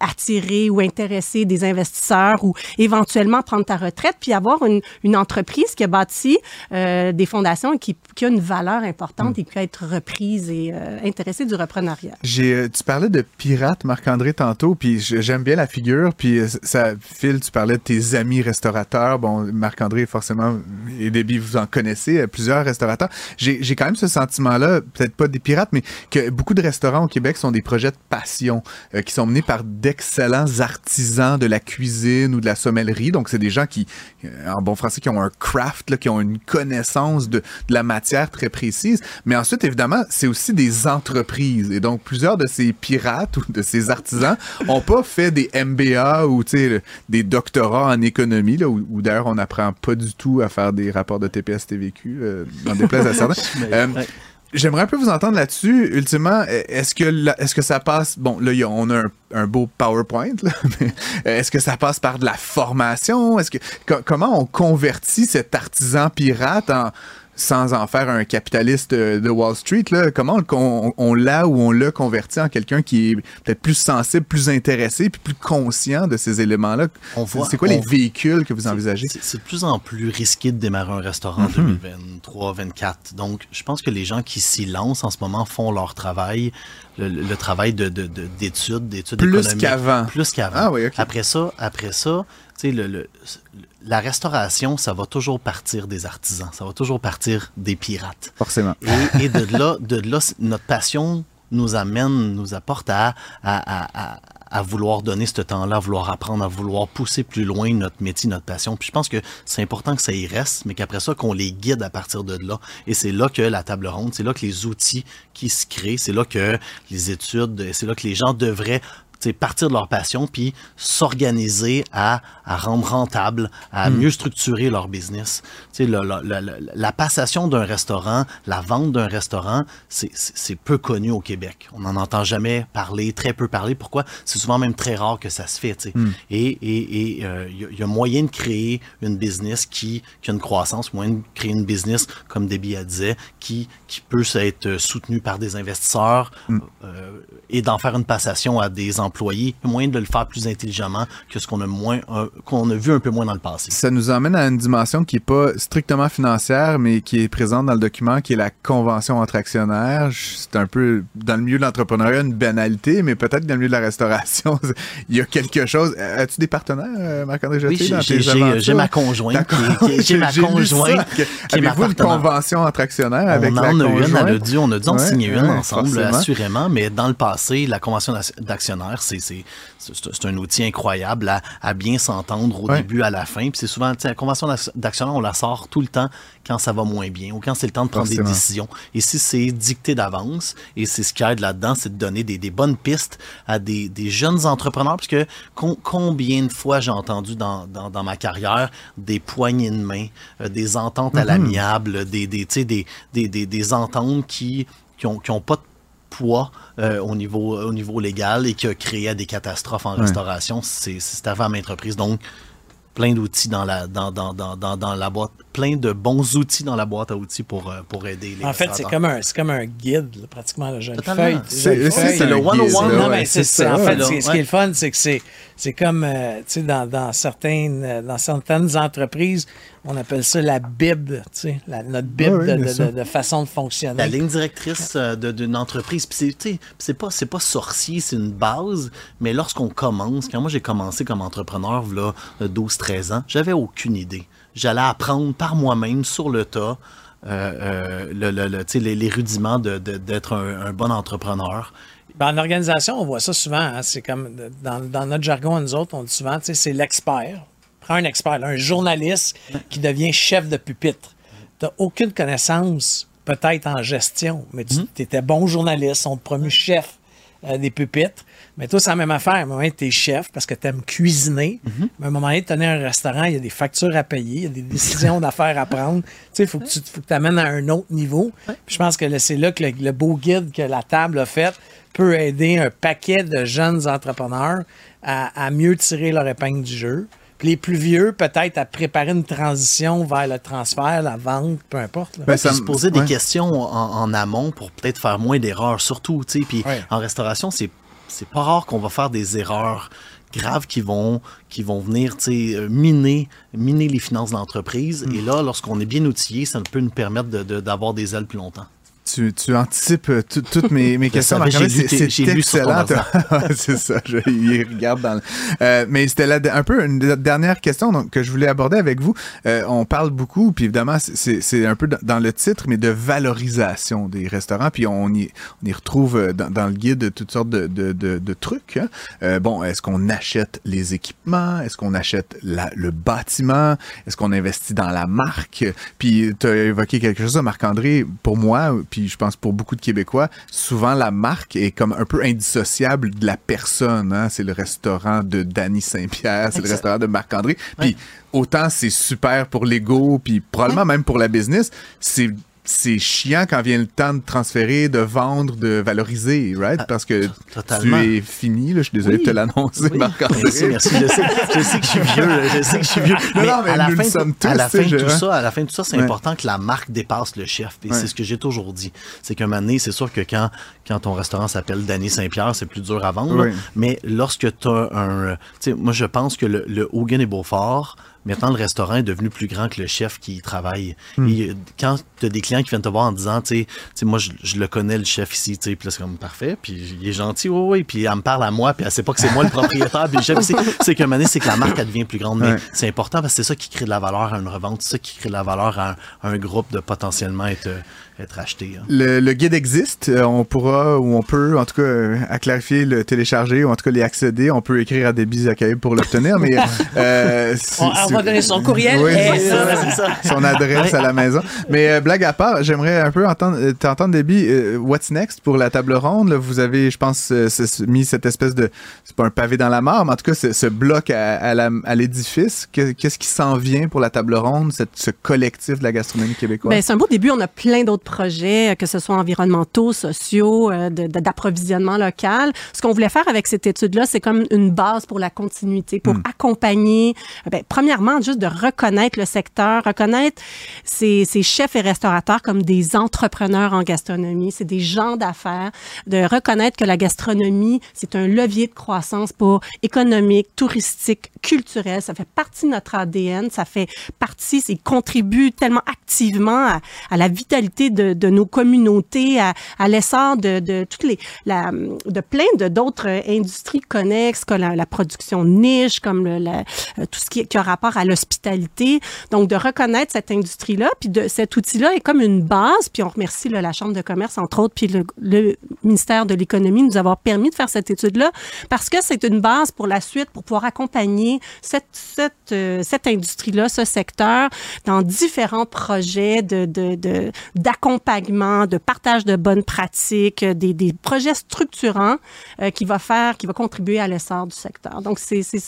Speaker 9: attirer ou intéresser des investisseurs ou éventuellement prendre ta retraite, puis avoir une, une entreprise qui a bâti des fondations et qui, qui, a une valeur importante mm. et qui peut être reprise et intéressée du reprenariat.
Speaker 3: J'ai, tu parlais de pirate, Marc-André, tantôt, puis j'aime bien la figure, puis ça, Phil, tu parlais de tes amis restaurateurs. Bon, Marc-André, forcément, et Déby, vous en connaissez, plusieurs restaurateurs. J'ai quand même ce sentiment-là, peut-être pas des pirates, mais que beaucoup de restaurants au Québec sont des projets de passion euh, qui sont menés par d'excellents artisans de la cuisine ou de la sommellerie. Donc, c'est des gens qui, euh, en bon français, qui ont un craft, là, qui ont une connaissance de, de la matière très précise. Mais ensuite, évidemment, c'est aussi des entreprises. Et donc, plusieurs de ces pirates ou de ces artisans ont pas fait des MBA ou des doctorats en économie, là, où, où d'ailleurs on n'apprend pas du tout à faire des rapports de TPS-TVQ, euh, à certains. Euh, j'aimerais un peu vous entendre là-dessus. Ultimement, est-ce que est-ce que ça passe Bon, là, on a un, beau PowerPoint, là, mais est-ce que ça passe par de la formation? Est-ce que comment on convertit cet artisan pirate en sans en faire un capitaliste euh, de Wall Street, là, comment on, l'a ou on l'a converti en quelqu'un qui est peut-être plus sensible, plus intéressé, puis plus conscient de ces éléments-là? C'est quoi les véhicules que vous envisagez?
Speaker 10: C'est de plus en plus risqué de démarrer un restaurant en 2023, 2024. Donc, je pense que les gens qui s'y lancent en ce moment font leur travail, le, travail d'études, d'études
Speaker 3: Plus qu'avant.
Speaker 10: Plus qu'avant. Ah, oui, Après ça, après ça, tu sais, le la restauration, ça va toujours partir des artisans, ça va toujours partir des pirates.
Speaker 3: Forcément.
Speaker 10: Et, de, là, de là, notre passion nous amène, nous apporte à, à, à, vouloir donner ce temps-là, à vouloir apprendre, à vouloir pousser plus loin notre métier, notre passion. Puis je pense que c'est important que ça y reste, mais qu'après ça, qu'on les guide à partir de là. Et c'est là que la table ronde, c'est là que les outils qui se créent, c'est là que les études, c'est là que les gens devraient partir de leur passion puis s'organiser à, à, rendre rentable, à hmm. mieux structurer leur business. La, la, la, la, passation d'un restaurant, la vente d'un restaurant, c'est peu connu au Québec. On n'en entend jamais parler, très peu parler. Pourquoi? C'est souvent même très rare que ça se fait. Hmm. Et il et, et, euh, y, a moyen de créer une business qui, qui a une croissance, moyen de créer une business, comme Debbie a disait, qui, qui peut être soutenue par des investisseurs hmm. euh, et d'en faire une passation à des employés, moyen de le faire plus intelligemment que ce qu'on a moins qu'on a vu un peu moins dans le passé.
Speaker 3: Ça nous emmène à une dimension qui est pas strictement financière, mais qui est présente dans le document, qui est la convention entre actionnaires. C'est un peu dans le milieu de l'entrepreneuriat une banalité, mais peut-être dans le milieu de la restauration, il y a quelque chose. As-tu des partenaires, euh, Marc-André
Speaker 10: Oui, j'ai ma conjointe. J'ai ma conjointe.
Speaker 3: Avez-vous une convention entre actionnaires avec la
Speaker 10: en
Speaker 3: a une,
Speaker 10: elle a dû, on a dû en signer une ensemble, assurément, mais dans le passé, la convention d'actionnaires, c'est c'est un outil incroyable à, à bien s'entendre au début, à la fin. Puis c'est souvent, la convention d'actionnaire, on la sort tout le temps quand ça va moins bien ou quand c'est le temps de prendre des décisions. Et si c'est dicté d'avance, et c'est ce qui aide là-dedans, c'est de donner des, des, bonnes pistes à des, des jeunes entrepreneurs, parce que combien de fois j'ai entendu dans, dans, dans, ma carrière des poignées de main, euh, des ententes à mm-hmm. l'amiable, des, des, des, des, des, ententes qui qui ont, qui ont pas de poids euh, au, niveau, au niveau légal et qui a créé des catastrophes en restauration. C'est avant à maintes reprises. Donc, plein d'outils dans la, dans, dans, dans, dans, la boîte, plein de bons outils dans la boîte à outils pour, euh, pour aider les
Speaker 4: En fait, c'est comme, un, comme un guide, pratiquement. le jeune
Speaker 3: feuille. C'est le one-on-one.
Speaker 4: Non, mais c'est En fait, ce qui est le fun, c'est que c'est comme, euh, tu sais, dans, dans, certaines, dans certaines entreprises, on appelle ça la Bible, tu sais, notre Bible de, façon de fonctionner.
Speaker 10: La ligne directrice euh, d'une entreprise. Puis c'est pas, pas sorcier, c'est une base, mais lorsqu'on commence, quand moi j'ai commencé comme entrepreneur, là, 12-13 ans, j'avais aucune idée. J'allais apprendre par moi-même sur le tas. Euh, euh, le, les, rudiments d'être un, bon entrepreneur.
Speaker 4: Ben, en organisation, on voit ça souvent. Hein. c'est comme dans, dans, notre jargon, nous autres, on dit souvent, c'est l'expert un expert, un journaliste qui devient chef de pupitre. tu n'as aucune connaissance, peut-être en gestion, mais tu mm-hmm. étais bon journaliste, on te promu chef euh, des pupitres. Mais toi, c'est la même affaire. À un moment donné, tu es chef parce que tu aimes cuisiner. Mm-hmm. Mais à un moment donné, tu un restaurant, il y a des factures à payer, il y a des décisions d'affaires à prendre. Tu sais, il faut que tu t'amènes à un autre niveau. je pense que c'est là que le, beau guide que la table a fait peut aider un paquet de jeunes entrepreneurs à, mieux tirer leur épingle du jeu. Puis les plus vieux, peut-être à préparer une transition vers le transfert, la vente, peu importe.
Speaker 10: Ben, ça se poser des questions en, amont pour peut-être faire moins d'erreurs, surtout. Puis en restauration, c'est c'est pas rare qu'on va faire des erreurs graves qui vont, qui vont venir euh, miner, miner les finances de l'entreprise. Mm. Et là, lorsqu'on est bien outillé, ça peut nous permettre d'avoir des ailes plus longtemps
Speaker 3: tu, tu anticipes toutes mes, mes questions. C'est excellent. c'est ça, je regarde dans euh, Mais c'était un peu une dernière question donc, que je voulais aborder avec vous. Euh, on parle beaucoup, puis évidemment, c'est un peu dans le titre, mais de valorisation des restaurants. Puis on y, on y retrouve euh, dans, dans, le guide toutes sortes de, de, de, de trucs. Hein. Euh, bon, est-ce qu'on achète les équipements? Est-ce qu'on achète la, le bâtiment? Est-ce qu'on investit dans la marque? Puis tu as évoqué quelque chose, Marc-André, pour moi, puis je pense pour beaucoup de Québécois, souvent la marque est comme un peu indissociable de la personne. Hein. C'est le restaurant de Danny Saint-Pierre, c'est le restaurant de Marc-André. Puis autant c'est super pour l'ego, puis probablement même pour la business, c'est c'est chiant quand vient le temps de transférer, de vendre, de valoriser, right? Ah, Parce que tu es fini, là, je suis désolé de te l'annoncer, Marc-André.
Speaker 10: Merci, merci. Je sais, je sais, que je suis vieux, je sais que je suis vieux. mais, à la fin, tous, à la fin de tout ça, à la fin de tout ça, c'est important que la marque dépasse le chef. Et c'est ce que j'ai toujours dit. C'est qu'un moment donné, c'est sûr que quand, quand ton restaurant s'appelle Danny Saint-Pierre, c'est plus dur à vendre. Mais lorsque tu as un, tu sais, moi, je pense que le, le Hogan et Beaufort, Maintenant, le restaurant est devenu plus grand que le chef qui y travaille. Hmm. Et quand tu as des clients qui viennent te voir en disant, tu sais, moi, je, le connais, le chef ici, tu sais, puis là, c'est comme parfait, puis il est gentil, oui, oui, puis elle me parle à moi, puis elle sait pas que c'est moi le propriétaire, puis le chef, c'est qu'à un moment c'est que la marque, elle devient plus grande. Mais c'est important parce que c'est ça qui crée de la valeur à une revente, c'est ça qui crée de la valeur à un, groupe de potentiellement être être acheté. Hein.
Speaker 3: Le, guide existe. Euh, on pourra, ou on peut, en tout cas, euh, à clarifier, le télécharger, ou en tout cas, les accéder. On peut écrire à des Accueil pour l'obtenir, mais...
Speaker 4: euh, on, va donner son courriel et
Speaker 3: son adresse à la maison. Mais euh, blague à part, j'aimerais un peu entendre, t'entendre, Debbie, what's next pour la table ronde? vous avez, je pense, mis cette espèce de... C'est pas un pavé dans la mare, mais en tout cas, ce bloc à, l'édifice. Qu'est-ce qui s'en vient pour la table ronde, ce collectif de la gastronomie québécoise?
Speaker 9: Ben, c'est un beau début. On a plein d'autres projets, que ce soit environnementaux, sociaux, euh, d'approvisionnement local. Ce qu'on voulait faire avec cette étude-là, c'est comme une base pour la continuité, pour hmm. accompagner, euh, ben, premièrement, juste de reconnaître le secteur, reconnaître ces, ces chefs et restaurateurs comme des entrepreneurs en gastronomie, c'est des gens d'affaires, de reconnaître que la gastronomie, c'est un levier de croissance pour économique, touristique, culturel. Ça fait partie de notre ADN, ça fait partie, ça contribue tellement activement à, à la vitalité de, de, nos communautés, à, à l'essor de, de, toutes les, de plein d'autres industries connexes, comme la, la production niche, comme euh, tout ce qui, a rapport à l'hospitalité. Donc, de reconnaître cette industrie-là, puis de cet outil-là est comme une base. Puis on remercie la Chambre de commerce, entre autres, puis le, le ministère de l'économie nous avoir permis de faire cette étude-là, parce que c'est une base pour la suite, pour pouvoir accompagner cette, cette, euh, cette industrie-là, ce secteur, dans différents projets de, de, de, d'accompagnement, de partage de bonnes pratiques, euh, des, des projets structurants euh, qui va faire, qui va contribuer à l'essor du secteur. Donc, c'est, une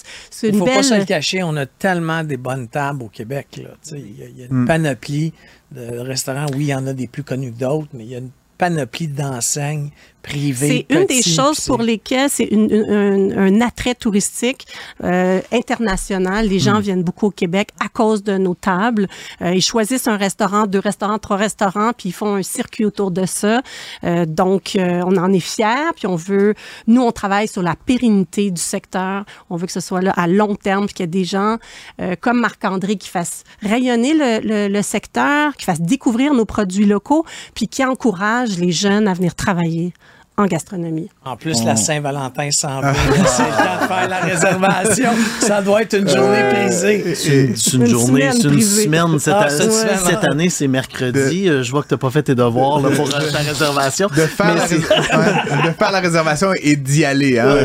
Speaker 4: Il ne
Speaker 9: faut
Speaker 4: pas se le cacher, on a tellement des bonnes tables au Québec. Il y, a une mm. panoplie de restaurants. Oui, il y en a des plus connus que d'autres, mais il y a une panoplie d'enseignes
Speaker 9: c'est une des choses pour lesquelles c'est un, attrait touristique euh, international. Les gens hmm. viennent beaucoup au Québec à cause de nos tables. Euh, ils choisissent un restaurant, deux restaurants, trois restaurants, puis ils font un circuit autour de ça. Euh, donc, euh, on en est fiers, puis on veut... Nous, on travaille sur la pérennité du secteur. On veut que ce soit là à long terme, puis qu'il y ait des gens euh, comme Marc-André qui fassent rayonner le, le, le secteur, qui fassent découvrir nos produits locaux, puis qui encouragent les jeunes à venir travailler en gastronomie.
Speaker 4: En plus, la Saint-Valentin s'en vient. C'est le temps de faire la réservation. Ça doit être une journée prisée.
Speaker 10: C'est une, journée, c'est une semaine. Cette,
Speaker 4: Ah,
Speaker 10: année,
Speaker 4: c'est une semaine,
Speaker 10: cette
Speaker 4: ah.
Speaker 10: année, c'est mercredi. Euh, Je vois que tu n'as pas fait tes devoirs là, pour ta réservation.
Speaker 3: De faire,
Speaker 10: Mais
Speaker 3: la,
Speaker 10: c'est-
Speaker 3: rés- ouais, de faire la réservation et d'y aller. Hein,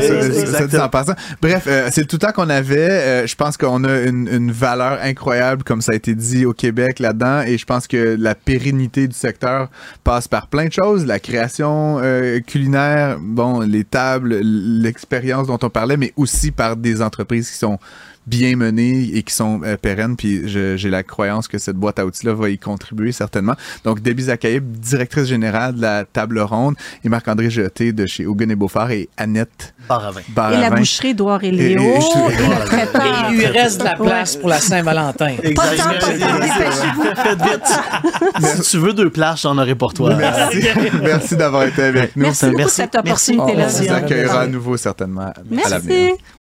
Speaker 3: ça, ça, en passant. Bref, euh, c'est tout le temps qu'on avait. Euh, je pense qu'on a une, une valeur incroyable, comme ça a été dit au Québec là-dedans. Et je pense que la pérennité du secteur passe par plein de choses. La création euh, bon, les tables, l'expérience dont on parlait, mais aussi par des entreprises qui sont bien menées et qui sont euh, pérennes. Puis j'ai la croyance que cette boîte à outils-là va y contribuer certainement. Donc, Debbie Zakaïb, directrice générale de la table ronde, et Marc-André Jeté de chez Hogan et Beaufort et Annette
Speaker 10: Baravin.
Speaker 9: Et la boucherie d'Ouard et Léo.
Speaker 3: et-
Speaker 9: Et,
Speaker 3: et-
Speaker 9: le traiteur.
Speaker 4: Et il lui reste de la place pour la Saint-Valentin.
Speaker 9: Dépêchez-vous.
Speaker 10: Faites vite. si tu veux deux places, j'en aurai pour toi.
Speaker 3: Merci, merci d'avoir été avec nous.
Speaker 9: Merci beaucoup cette opportunité-là.
Speaker 3: On vous accueillera à nouveau certainement à l'avenir.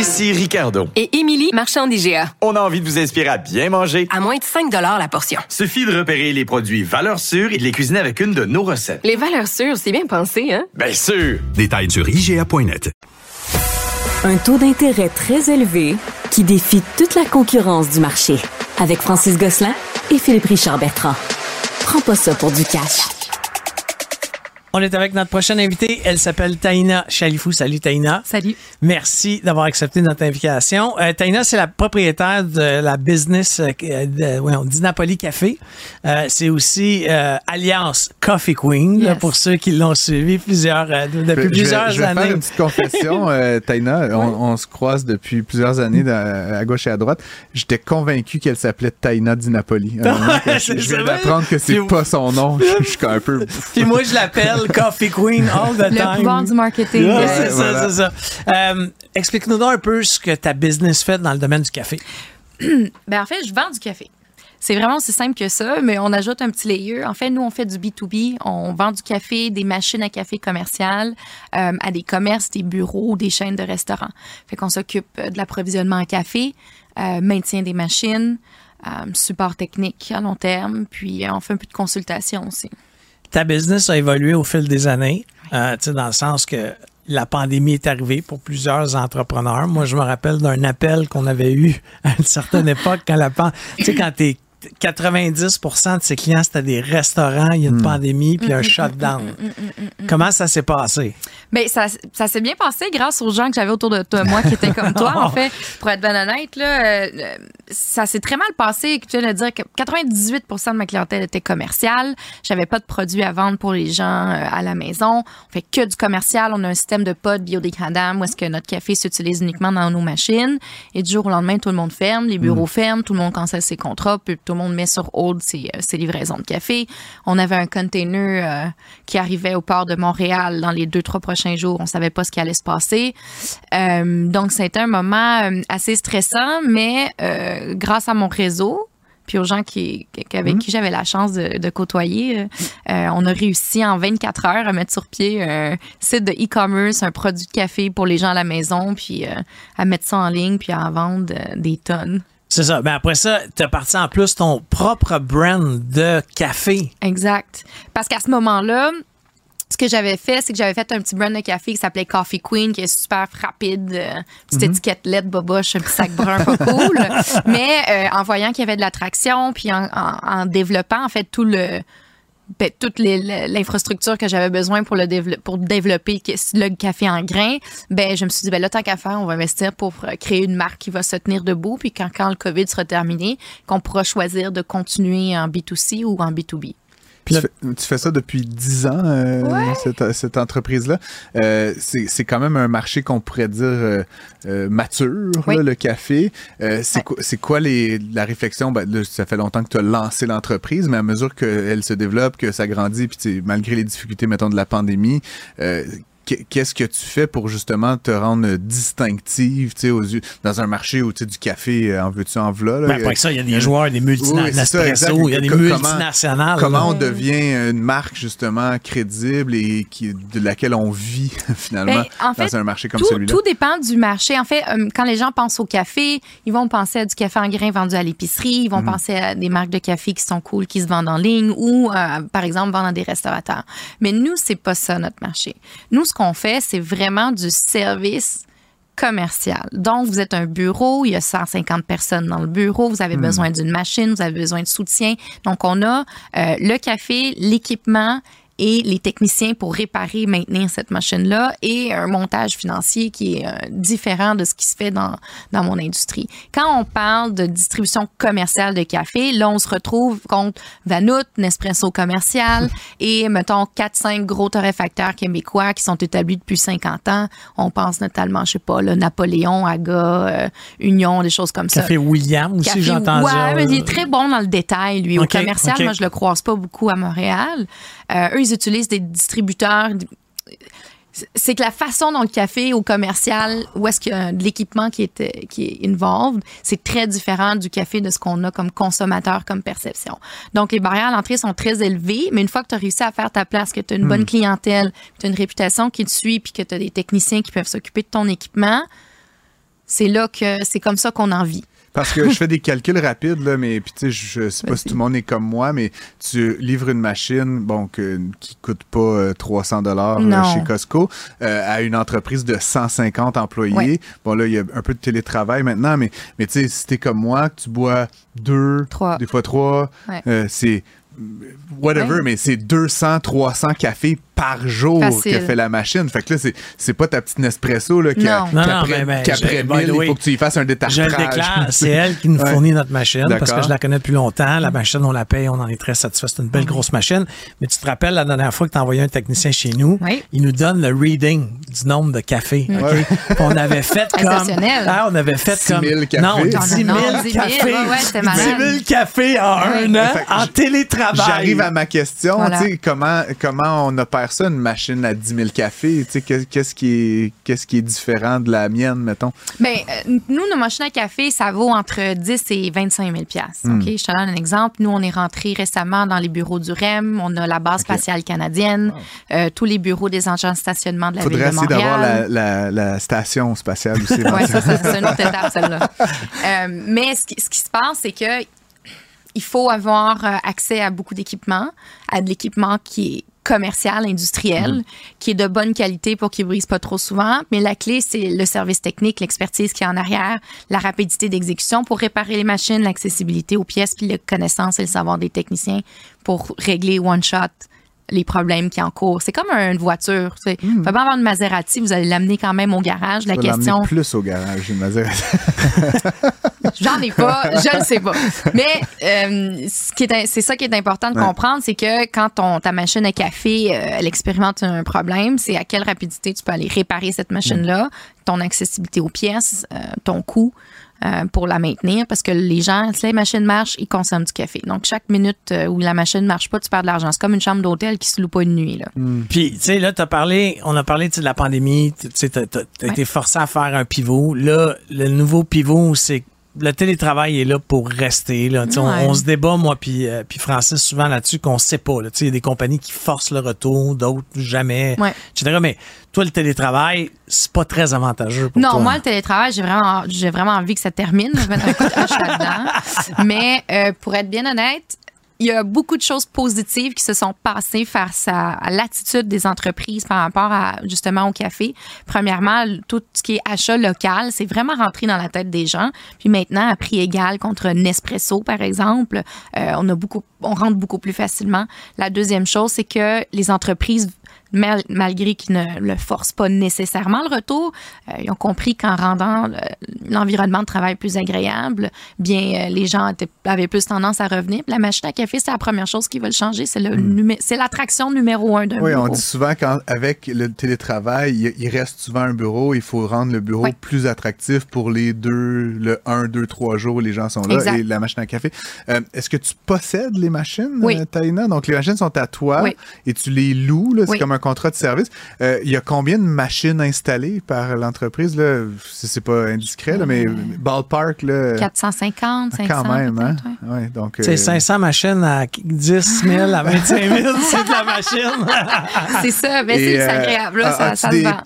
Speaker 6: Ici Ricardo.
Speaker 7: Et Émilie, marchand d'IGA.
Speaker 6: On a envie de vous inspirer à bien manger.
Speaker 7: À moins de 5 la portion.
Speaker 6: Suffit de repérer les produits valeurs sûres et de les cuisiner avec une de nos recettes.
Speaker 7: Les valeurs sûres, c'est bien pensé, hein?
Speaker 6: Bien sûr!
Speaker 8: Détails sur IGA.net.
Speaker 2: Un taux d'intérêt très élevé qui défie toute la concurrence du marché. Avec Francis Gosselin et Philippe Richard Bertrand. Prends pas ça pour du cash.
Speaker 4: On est avec notre prochaine invitée. Elle s'appelle Taïna Chalifou. Salut Taïna.
Speaker 11: Salut.
Speaker 4: Merci d'avoir accepté notre invitation. Euh, Taïna, c'est la propriétaire de la business euh, de, ouais, on dit Napoli Café. Euh, c'est aussi euh, Alliance Coffee Queen, là, pour ceux qui l'ont suivi plusieurs, euh, depuis
Speaker 3: Je vais-
Speaker 4: plusieurs
Speaker 3: je vais
Speaker 4: années.
Speaker 3: faire une petite confession, euh, Taina. On, on se croise depuis plusieurs années dans- à gauche et à droite. J'étais convaincu qu'elle s'appelait Taina Di Napoli. Honnêtement, je, viens d'apprendre que c'est pas son nom. Je, je suis un peu.
Speaker 4: Puis moi, je l'appelle Coffee Queen all the
Speaker 11: Le pouvoir du marketing.
Speaker 4: Ouais,
Speaker 11: euh,
Speaker 4: c'est ça,
Speaker 3: voilà.
Speaker 4: c'est ça. Euh, Explique-nous donc un peu ce que ta business fait dans le domaine du café.
Speaker 11: Ben, en fait, je vends du café. C'est vraiment aussi simple que ça, mais on ajoute un petit layer. En fait, nous, on fait du B2B. On vend du café, des machines à café commerciales euh, à des commerces, des bureaux, des chaînes de restaurants. Fait qu'on s'occupe euh, de l'approvisionnement en café, euh, maintien des machines, euh, support technique à long terme, puis on fait un peu de consultation aussi.
Speaker 4: Ta business a évolué au fil des années, euh, tu sais, dans le sens que la pandémie est arrivée pour plusieurs entrepreneurs. Moi, je me rappelle d'un appel qu'on avait eu à une certaine époque quand la pan- tu sais, quand t'es 90% de ses clients, c'était des restaurants, il y a une pandémie, puis un shutdown. Comment ça s'est passé?
Speaker 11: Ben ça, ça s'est bien passé grâce aux gens que j'avais autour de toi, moi, qui étaient comme toi. En fait, pour être bien honnête, là, euh, ça s'est très mal passé. Tu viens de dire que 98% de ma clientèle était commerciale. J'avais pas de produits à vendre pour les gens euh, à la maison. On fait que du commercial. On a un système de pods biodégradables où est-ce que notre café s'utilise uniquement dans nos machines. Et du jour au lendemain, tout le monde ferme, les bureaux ferment, tout le monde cancelle ses contrats, puis tout le monde met sur hold ses, euh, ses livraisons de café. On avait un container euh, qui arrivait au port de Montréal dans les deux, trois prochains jours. On savait pas ce qui allait se passer. Euh, donc, c'était un moment assez stressant, mais euh, grâce à mon réseau, puis aux gens qui, avec qui j'avais la chance de, de côtoyer, euh, on a réussi en 24 heures à mettre sur pied un site de e-commerce, un produit de café pour les gens à la maison, puis euh, à mettre ça en ligne, puis à en vendre des tonnes.
Speaker 4: C'est ça. Ben après ça, tu as parti en plus ton propre brand de café.
Speaker 11: Exact. Parce qu'à ce moment-là, ce que j'avais fait, c'est que j'avais fait un petit brand de café qui s'appelait Coffee Queen, qui est super rapide, euh, petite étiquette LED boboche, un petit sac brun pas cool. Mais euh, en voyant qu'il y avait de l'attraction, puis en, en- en développant en fait tout le ben, toute l'infrastructure que j'avais besoin pour le pour développer le café en grains, ben je me suis dit ben là tant qu'à faire, on va investir pour euh, créer une marque qui va se tenir debout puis quand quand le Covid sera terminé, qu'on pourra choisir de continuer en B2C ou en B2B.
Speaker 3: Tu, fais, ça depuis 10 ans, euh, cette, entreprise-là. Euh, c'est quand même un marché qu'on pourrait dire mature, le café. c'est quoi, les, la réflexion? Ben, ça fait longtemps que tu as lancé l'entreprise, mais à mesure qu'elle se développe, que ça grandit, puis malgré les difficultés, mettons, de la pandémie, qu'est-ce que tu fais pour justement te rendre distinctive aux yeux, dans un marché où tu du café euh, en veux-tu en v'là?
Speaker 4: Ben, pas que ça, il y a des joueurs, des multinationales, il y a des multinationales.
Speaker 3: Comment, on devient une marque justement crédible et qui, de laquelle on vit finalement ben, dans un marché comme celui-là?
Speaker 11: Tout dépend du marché. En fait, euh, quand les gens pensent au café, ils vont penser à du café en grains vendu à l'épicerie, ils vont mm. penser à des marques de café qui sont cool, qui se vendent en ligne ou, euh, par exemple, vendent à des restaurateurs. Mais nous, c'est pas ça notre marché. Nous, ce qu'on fait, c'est vraiment du service commercial. Donc, vous êtes un bureau, il y a 150 personnes dans le bureau, vous avez hmm. besoin d'une machine, vous avez besoin de soutien. Donc, on a euh, le café, l'équipement et les techniciens pour réparer, maintenir cette machine-là et un montage financier qui est euh, différent de ce qui se fait dans, dans mon industrie. Quand on parle de distribution commerciale de café, là, on se retrouve contre Vanout, Nespresso commercial et, mettons, 4-5 gros torréfacteurs québécois qui sont établis depuis 50 ans. On pense notamment, je sais pas, le Napoléon, Aga, euh, Union, des choses comme
Speaker 4: ça. Café William aussi, j'entends
Speaker 11: ouais, il est très bon dans le détail, lui. Au commercial, moi, je le croise pas beaucoup à Montréal. Euh, eux, ils utilisent des distributeurs c'est que la façon dont le café au commercial, où est-ce qu'il y a de l'équipement qui est, qui est involved, c'est très différent du café de ce qu'on a comme consommateur, comme perception. Donc, les barrières à l'entrée sont très élevées, mais une fois que tu as réussi à faire ta place, que tu as une bonne hmm. clientèle, que tu as une réputation qui te suit, puis que tu as des techniciens qui peuvent s'occuper de ton équipement, c'est là que c'est comme ça qu'on en vit.
Speaker 3: Parce que je fais des calculs rapides, là, mais puis tu sais, je sais pas si tout le monde est comme moi, mais tu livres une machine, bon, que, qui coûte pas 300 euh, dollars euh, chez Costco, euh, à une entreprise de 150 employés. Bon, là, il y a un peu de télétravail maintenant, mais, mais tu sais, si t'es comme moi, que tu bois deux, des fois trois, c'est whatever, mais c'est 200, 300 cafés par jour que fait la machine. Fait que là, c'est pas ta petite Nespresso là, qui, qu'après mille, il faut que tu y fasses un détachage.
Speaker 4: Je le déclare, c'est elle qui nous fournit notre machine parce que je la connais depuis longtemps. La machine, on la paye, on en est très satisfait. C'est une belle grosse machine. Mais tu te rappelles la dernière fois que tu as envoyé un technicien chez nous, il nous donne le reading du nombre de cafés. on avait fait comme. Ah, on avait fait comme.
Speaker 3: 000 cafés.
Speaker 4: Non, 10 000 cafés. 10 000 cafés en un an en télétravail.
Speaker 3: J'arrive à ma question. Comment, comment on opère ça, une machine à 10 000 cafés? Qu'est-ce qui, est, qu'est-ce qui est différent de la mienne, mettons?
Speaker 11: Bien, euh, nous, nos machines à café, ça vaut entre 10 et 25 000 hmm. Je te donne un exemple. Nous, on est rentré récemment dans les bureaux du REM. On a la base spatiale canadienne, euh, tous les bureaux des engins de stationnement de la ville de Montréal.
Speaker 3: Faudrait d'avoir la, la, station spatiale aussi.
Speaker 11: oui, ça, c'est une autre étape, celle-là. Euh, mais ce qui, ce qui se passe, c'est que il faut avoir accès à beaucoup d'équipements, à de l'équipement qui est commercial, industriel, mhm. qui est de bonne qualité pour qu'il brise pas trop souvent. Mais la clé, c'est le service technique, l'expertise qui est en arrière, la rapidité d'exécution pour réparer les machines, l'accessibilité aux pièces, puis la connaissance et le savoir des techniciens pour régler one shot les problèmes qui en cours. C'est comme une voiture. Tu sais. Hmm. pas avoir une Maserati, vous allez l'amener quand même au garage. La question.
Speaker 3: plus au garage, une Maserati.
Speaker 11: J'en ai pas, je ne sais pas. Mais euh, c'est ça qui est important de comprendre, c'est que quand ton, ta machine à café, euh, elle expérimente un problème, c'est à quelle rapidité tu peux aller réparer cette machine-là, ton accessibilité aux pièces, euh, ton coût. Euh, pour la maintenir parce que les gens, si la machine marche, ils consomment du café. Donc, chaque minute euh, où la machine ne marche pas, tu perds de l'argent. C'est comme une chambre d'hôtel qui se loue pas une nuit. Là.
Speaker 4: Hmm. Puis, tu sais, là, tu as parlé, on a parlé de la pandémie, tu sais, tu as, été forcé à faire un pivot. Là, le nouveau pivot, c'est le télétravail est là pour rester. Là. On, se débat, moi puis euh, Francis, souvent là-dessus qu'on sait pas. Il y a des compagnies qui forcent le retour, d'autres jamais, etc. Mais toi, le télétravail, c'est pas très avantageux pour
Speaker 11: non,
Speaker 4: toi.
Speaker 11: Non, moi, le télétravail, j'ai vraiment, j'ai vraiment envie que ça termine. Je vais mettre un coup de là-dedans. Mais euh, pour être bien honnête, il y a beaucoup de choses positives qui se sont passées face à, l'attitude des entreprises par rapport à justement au café. Premièrement, tout ce qui est achat local, c'est vraiment rentré dans la tête des gens. Puis maintenant, à prix égal contre Nespresso, par exemple, euh, on a beaucoup, on rentre beaucoup plus facilement. La deuxième chose, c'est que les entreprises malgré qu'ils ne le forcent pas nécessairement le retour. Euh, ils ont compris qu'en rendant l'environnement de travail plus agréable, bien, les gens avaient plus tendance à revenir. la machine à café, c'est la première chose qu'ils veulent changer. C'est hmm. c'est l'attraction numéro un d'un
Speaker 3: oui, on dit souvent qu'avec le télétravail, il, reste souvent un bureau. Il faut rendre le bureau plus attractif pour les deux, le 1, 2, 3 jours où les gens sont là et la machine à café. Est-ce que tu possèdes les machines,
Speaker 11: oui.
Speaker 3: Donc, les machines sont à toi et tu les loues. C'est comme un contrat de service. Euh, il y a combien de machines installées par l'entreprise? C'est pas indiscret, là, mais ballpark. Là,
Speaker 11: 450, 500.
Speaker 3: Quand même, hein?
Speaker 4: c'est 500 euh, machines à 10 000 à 25 000, c'est de la machine.
Speaker 11: c'est ça, mais c'est euh, agréable.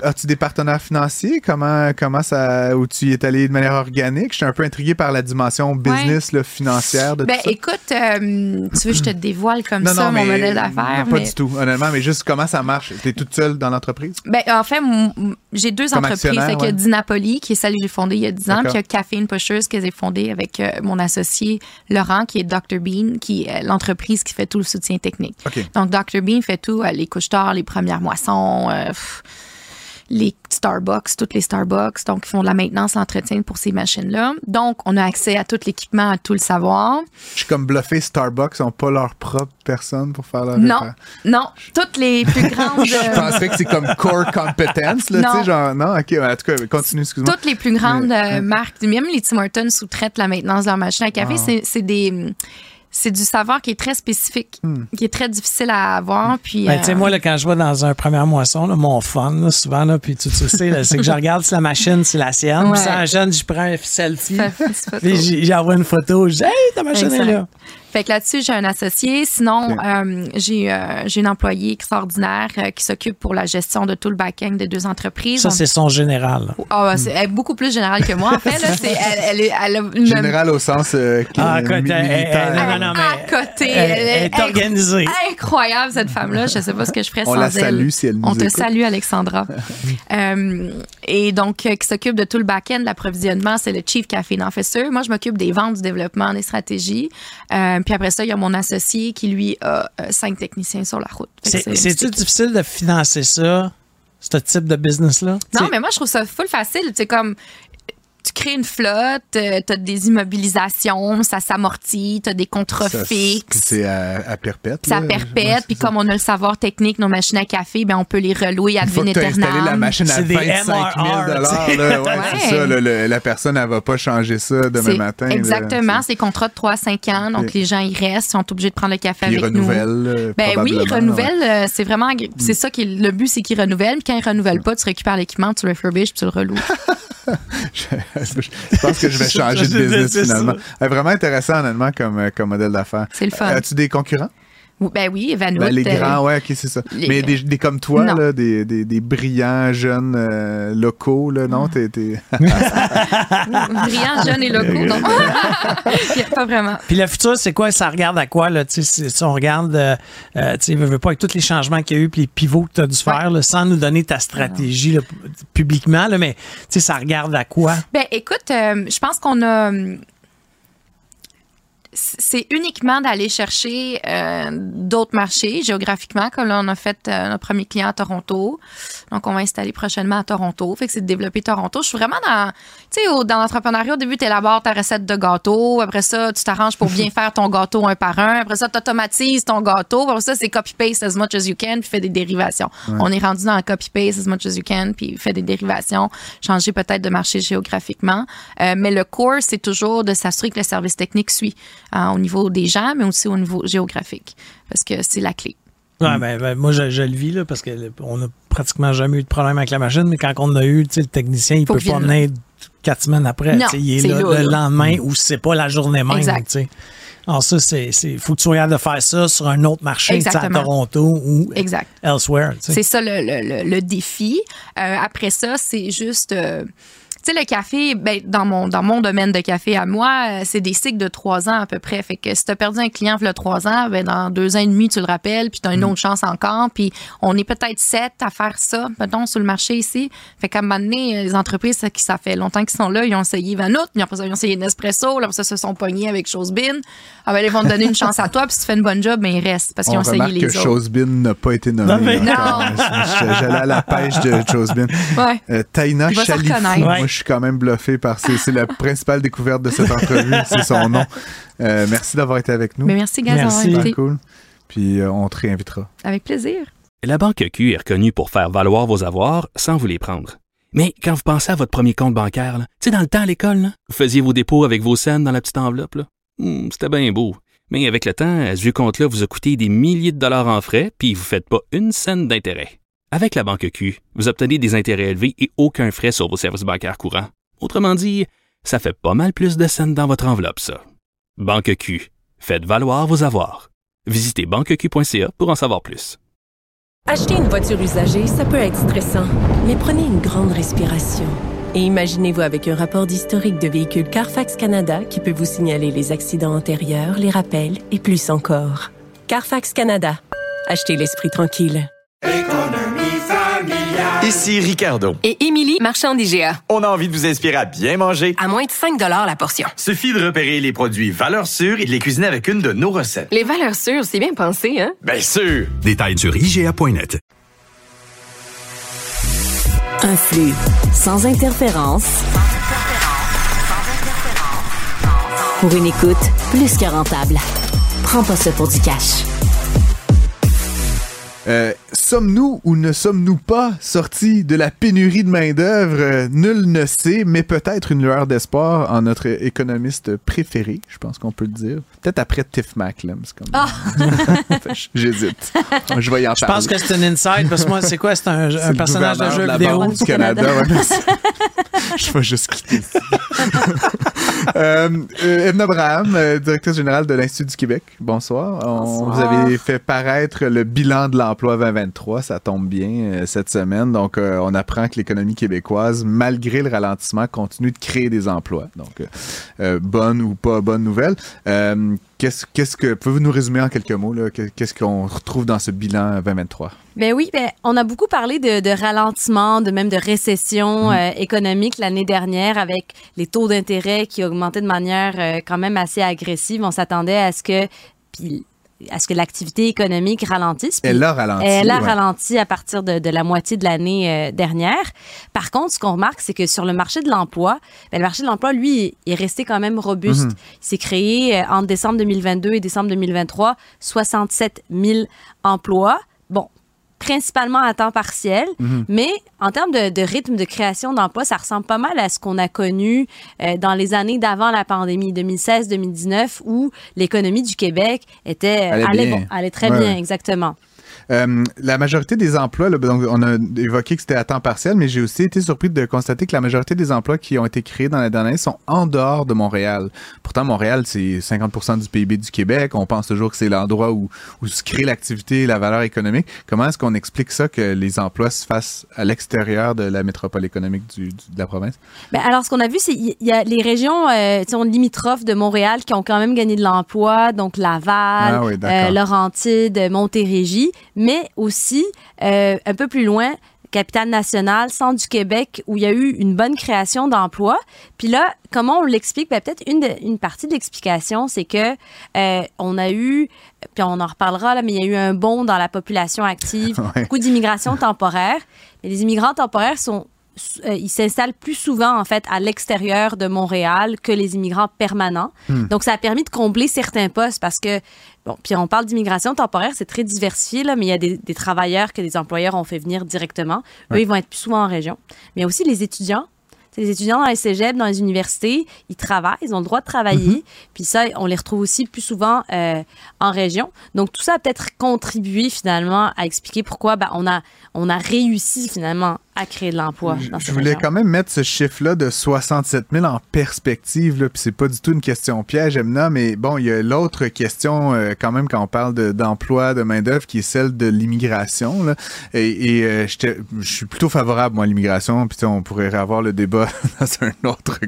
Speaker 3: As-tu des, partenaires financiers? Comment, comment ça, où tu y es allé de manière organique? Je suis un peu intrigué par la dimension business financière de
Speaker 11: ben,
Speaker 3: tout ça.
Speaker 11: Écoute, tu veux que je te dévoile comme ça mon modèle d'affaires?
Speaker 3: Pas du tout, honnêtement, mais juste comment ça marche? Tu es toute seule dans l'entreprise?
Speaker 11: Ben, en fait, j'ai deux entreprises. Il y a Dinapoli, qui est celle que j'ai fondée il y a 10 ans, puis il y a Caffeine Pushers, que j'ai fondée avec euh, mon associé Laurent, qui est Dr. Bean, qui est l'entreprise qui fait tout le soutien technique. Donc, Dr. Bean fait tout, euh, les couches tard, les premières moissons, euh, les Starbucks, toutes les Starbucks, donc ils font de la maintenance, l'entretien pour ces machines-là. Donc, on a accès à tout l'équipement, à tout le savoir.
Speaker 3: Je suis comme bluffé, Starbucks n'ont pas leur propre personne pour faire leur
Speaker 11: Non, non, toutes les plus grandes...
Speaker 3: je euh, penserais que c'est comme core competence, là, tu sais, genre, non, ok, en tout cas, continue, excuse-moi.
Speaker 11: Toutes les plus grandes euh, marques, même les Tim Hortons sous-traitent la maintenance de leur machine à café, ah. c'est des c'est du savoir qui est très spécifique, hmm. qui est très difficile à avoir. Puis,
Speaker 4: ben, tu sais, euh, moi, là, quand je vais dans un premier moisson, là, mon fun, souvent, là, puis tu, tu sais, c'est que je regarde si la machine, c'est la sienne. Puis, ça, jeune, je prends un selfie. puis j'envoie une photo. Je dis, hey, ta machine est là.
Speaker 11: Fait que là-dessus, j'ai un associé. Sinon, euh, j'ai euh, j'ai une employée extraordinaire euh, qui s'occupe pour la gestion de tout le back-end des deux entreprises.
Speaker 4: Ça, c'est son général.
Speaker 11: Oh, c'est elle est beaucoup plus générale que moi, en fait. Là, elle, elle, elle, a
Speaker 3: une Général au sens
Speaker 4: ah, à côté, elle, non, non, mais
Speaker 11: à côté.
Speaker 4: Elle, est organisée.
Speaker 11: Incroyable, cette femme-là. Je ne sais pas ce que je ferais
Speaker 3: On
Speaker 11: sans
Speaker 3: la salue si elle nous
Speaker 11: On te salue, Alexandra. et donc, qui s'occupe de tout le back-end, l'approvisionnement, c'est le Chief Caffeine Officer. Moi, je m'occupe des ventes, du développement, des stratégies. Puis après ça, il y a mon associé qui, lui, a euh, cinq techniciens sur la route.
Speaker 4: C'est-tu difficile de financer ça, ce type de business-là?
Speaker 11: Non, mais moi, je trouve ça full facile. C'est comme tu crées une flotte, euh, tu as des immobilisations, ça s'amortit, tu as des contrats fixes.
Speaker 3: C'est à, perpète.
Speaker 11: C'est à perpète. Puis comme on a le savoir technique, nos machines à café, ben on peut les relouer à
Speaker 3: Une installé la machine à 25 000 ouais, c'est ça. la personne, elle va pas changer ça demain matin.
Speaker 11: Exactement. C'est contrat de 3-5 ans. Donc les gens, ils restent, ils sont obligés de prendre le café avec nous.
Speaker 3: Euh,
Speaker 11: ben oui, ils renouvellent. Euh, c'est vraiment... C'est ça qui le but, c'est qu'ils renouvellent. Puis quand ils renouvellent pas, tu récupères l'équipement, tu le refurbishes, puis tu le reloues.
Speaker 3: je pense que je vais changer de business finalement. Vraiment intéressant, honnêtement, comme, euh, comme modèle d'affaires.
Speaker 11: C'est le fun.
Speaker 3: As-tu des concurrents?
Speaker 11: Ben oui, Evan
Speaker 3: ben, Les grands, euh, ouais, ok, c'est ça. Mais des, des, comme toi, là, des, des, des, brillants jeunes euh, locaux, là, non? T'es,
Speaker 11: brillants, jeunes et locaux, non? pas vraiment.
Speaker 4: Puis le futur, c'est quoi? Ça regarde à quoi, là? Si on regarde, euh, tu sais, veux pas, avec tous les changements qu'il y a eu, puis les pivots que tu as dû faire, sans nous donner ta stratégie publiquement, là, mais tu sais, ça regarde à quoi?
Speaker 11: Ben écoute, je pense qu'on a c'est uniquement d'aller chercher euh, d'autres marchés géographiquement, comme là, on a fait euh, notre premier client à Toronto. Donc, on va installer prochainement à Toronto. Fait que c'est de développer Toronto. Je suis vraiment dans, tu sais, dans l'entrepreneuriat, au début, tu élabores ta recette de gâteau. Après ça, tu t'arranges pour bien faire ton gâteau un par un. Après ça, tu automatises ton gâteau. Après ça, c'est copy-paste as much as you can, puis fais des dérivations. On est rendu dans copy-paste as much as you can, puis fait des dérivations, changer peut-être de marché géographiquement. Euh, mais le core, c'est toujours de s'assurer que le service technique suit au niveau des gens, mais aussi au niveau géographique, parce que c'est la clé.
Speaker 4: Ouais, ben, ben, moi, je, le vis, là, parce qu'on n'a pratiquement jamais eu de problème avec la machine, mais quand on a eu, le technicien, il ne peut pas venir quatre semaines après. il est, là, le lendemain ou c'est pas la journée même. Exact. Alors ça, c'est, faut que tu regardes de faire ça sur un autre marché, à Toronto ou
Speaker 11: exact.
Speaker 4: elsewhere.
Speaker 11: C'est ça le, le, le, défi. Euh, après ça, c'est juste... Euh,
Speaker 12: Tu sais, le café, ben, dans, mon, dans mon domaine de café à moi, euh, c'est des cycles de trois ans à peu près. Fait que si tu as perdu un client il y a trois ans, ben, dans deux ans et demi, tu le rappelles, puis tu as une mm. autre chance encore. Puis on est peut-être sept à faire ça, mettons, sur le marché ici. Fait qu'à un moment donné, les entreprises qui ça fait longtemps qu'ils sont là, ils ont essayé Vanout, puis après ça, ils ont essayé Nespresso, là, après ça, se sont pognés avec Chosebin. Ah ben, ils vont te donner une chance à toi, puis si tu fais une bonne job, ben, ils restent parce qu'ils ont essayé les
Speaker 3: que Chosebin n'a pas été nommé.
Speaker 12: Non,
Speaker 3: J'allais à la pêche de Chosebin.
Speaker 12: Ouais.
Speaker 3: Euh, Taina Chalifou, moi, je suis quand même bluffé par c'est la principale découverte de cette entrevue, c'est son nom. Euh, merci d'avoir été avec nous.
Speaker 12: Mais merci, Gaz, d'avoir été.
Speaker 3: cool. Puis euh, on te réinvitera.
Speaker 12: Avec plaisir.
Speaker 5: La Banque Q est reconnue pour faire valoir vos avoirs sans vous les prendre. Mais quand vous pensez à votre premier compte bancaire, tu sais, dans le temps à l'école, vous faisiez vos dépôts avec vos scènes dans la petite enveloppe. Hmm, c'était bien beau. Mais avec le temps, ce vieux compte-là vous a coûté des milliers de dollars en frais, puis vous ne faites pas une scène d'intérêt. Avec la Banque Q, vous obtenez des intérêts élevés et aucun frais sur vos services bancaires courants. Autrement dit, ça fait pas mal plus de scènes dans votre enveloppe, ça. Banque Q. Faites valoir vos avoirs. Visitez banqueq.ca pour en savoir plus.
Speaker 1: Acheter une voiture usagée, ça peut être stressant, mais prenez une grande respiration. Et imaginez-vous avec un rapport d'historique de véhicule Carfax Canada qui peut vous signaler les accidents antérieurs, les rappels et plus encore. Carfax Canada. Achetez l'esprit tranquille.
Speaker 6: Ici Ricardo.
Speaker 7: Et Émilie, marchand d'IGA.
Speaker 6: On a envie de vous inspirer à bien manger.
Speaker 7: À moins de 5 la portion.
Speaker 6: Suffit de repérer les produits valeurs sûres et de les cuisiner avec une de nos recettes.
Speaker 7: Les valeurs sûres, c'est bien pensé, hein?
Speaker 6: Bien sûr!
Speaker 8: Détails sur IGA.net.
Speaker 2: Un flux sans interférence. Pour une écoute plus que rentable. Prends pas ça pour du cash.
Speaker 3: Euh, sommes-nous ou ne sommes-nous pas sortis de la pénurie de main-d'œuvre? Nul ne sait, mais peut-être une lueur d'espoir en notre économiste préféré, je pense qu'on peut le dire. Peut-être après Tiff Macklem. Comme...
Speaker 12: Ah!
Speaker 3: J'hésite. Je vais y en
Speaker 4: Je pense que c'est un inside, parce que moi, c'est quoi? C'est un, personnage de jeu vidéo?
Speaker 3: du Canada. je vais juste quitter euh, euh, Edna Abraham, euh, directrice générale de l'Institut du Québec. Bonsoir. On, vous avez fait paraître le bilan de l'emploi 2023. Ça tombe bien euh, cette semaine. Donc, on apprend que l'économie québécoise, malgré le ralentissement, continue de créer des emplois. Donc, bonne ou pas bonne nouvelle. Qu'est-ce, qu'est-ce que pouvez-vous nous résumer en quelques mots Qu'est-ce qu'on retrouve dans ce bilan 2023
Speaker 12: Ben oui, ben on a beaucoup parlé de, ralentissement, de même de récession mm. euh, économique l'année dernière avec les taux d'intérêt qui augmentaient de manière euh, quand même assez agressive. On s'attendait à ce que puis à ce que l'activité économique ralentisse.
Speaker 3: Elle a ralenti.
Speaker 12: Elle a ralenti à partir de, la moitié de l'année euh, dernière. Par contre, ce qu'on remarque, c'est que sur le marché de l'emploi, ben, le marché de l'emploi, lui, est resté quand même robuste. Mhm. Il s'est créé euh, entre décembre 2022 et décembre 2023 67 000 emplois principalement à temps partiel, mhm. mais en termes de, rythme de création d'emplois, ça ressemble pas mal à ce qu'on a connu euh, dans les années d'avant la pandémie, 2016-2019, où l'économie du Québec était allait, très bien, exactement.
Speaker 3: Euh, la majorité des emplois, donc on a évoqué que c'était à temps partiel, mais j'ai aussi été surpris de constater que la majorité des emplois qui ont été créés dans la dernière année sont en dehors de Montréal. Pourtant, Montréal, c'est 50% du PIB du Québec. On pense toujours que c'est l'endroit où, où se crée l'activité et la valeur économique. Comment est-ce qu'on explique ça, que les emplois se fassent à l'extérieur de la métropole économique du, de la province?
Speaker 12: Ben alors, ce qu'on a vu, c'est qu'il y a les régions euh, limitrophes de Montréal qui ont quand même gagné de l'emploi, donc Laval, ah euh, Laurentide, Montérégie mais aussi euh, un peu plus loin, capitale nationale, centre du Québec, où il y a eu une bonne création d'emplois. Puis là, comment on l'explique? Ben, peut-être une, une partie de l'explication, c'est que euh, on a eu, puis on en reparlera, là, mais il y a eu un bond dans la population active, beaucoup d'immigration temporaire. Mais les immigrants temporaires sont euh, ils s'installent plus souvent en fait à l'extérieur de Montréal que les immigrants permanents. Hmm. Donc ça a permis de combler certains postes parce que bon, puis on parle d'immigration temporaire, c'est très diversifié là, mais il y a des, travailleurs que des employeurs ont fait venir directement. Eux, ils vont être plus souvent en région. Mais il y a aussi les étudiants les étudiants dans les cégeps, dans les universités, ils travaillent, ils ont le droit de travailler. Mm-hmm. Puis ça, on les retrouve aussi plus souvent euh, en région. Donc tout ça a peut-être contribué finalement à expliquer pourquoi ben, on, a, on a réussi finalement à créer de l'emploi.
Speaker 3: Je voulais quand même mettre ce chiffre-là de 67 000 en perspective, là, puis c'est pas du tout une question piège, Emna, mais bon, il y a l'autre question euh, quand même quand on parle d'emploi, de, main-d'œuvre, qui est celle de l'immigration. Et, et euh, je suis plutôt favorable, moi, à l'immigration, puis on pourrait avoir le débat dans un autre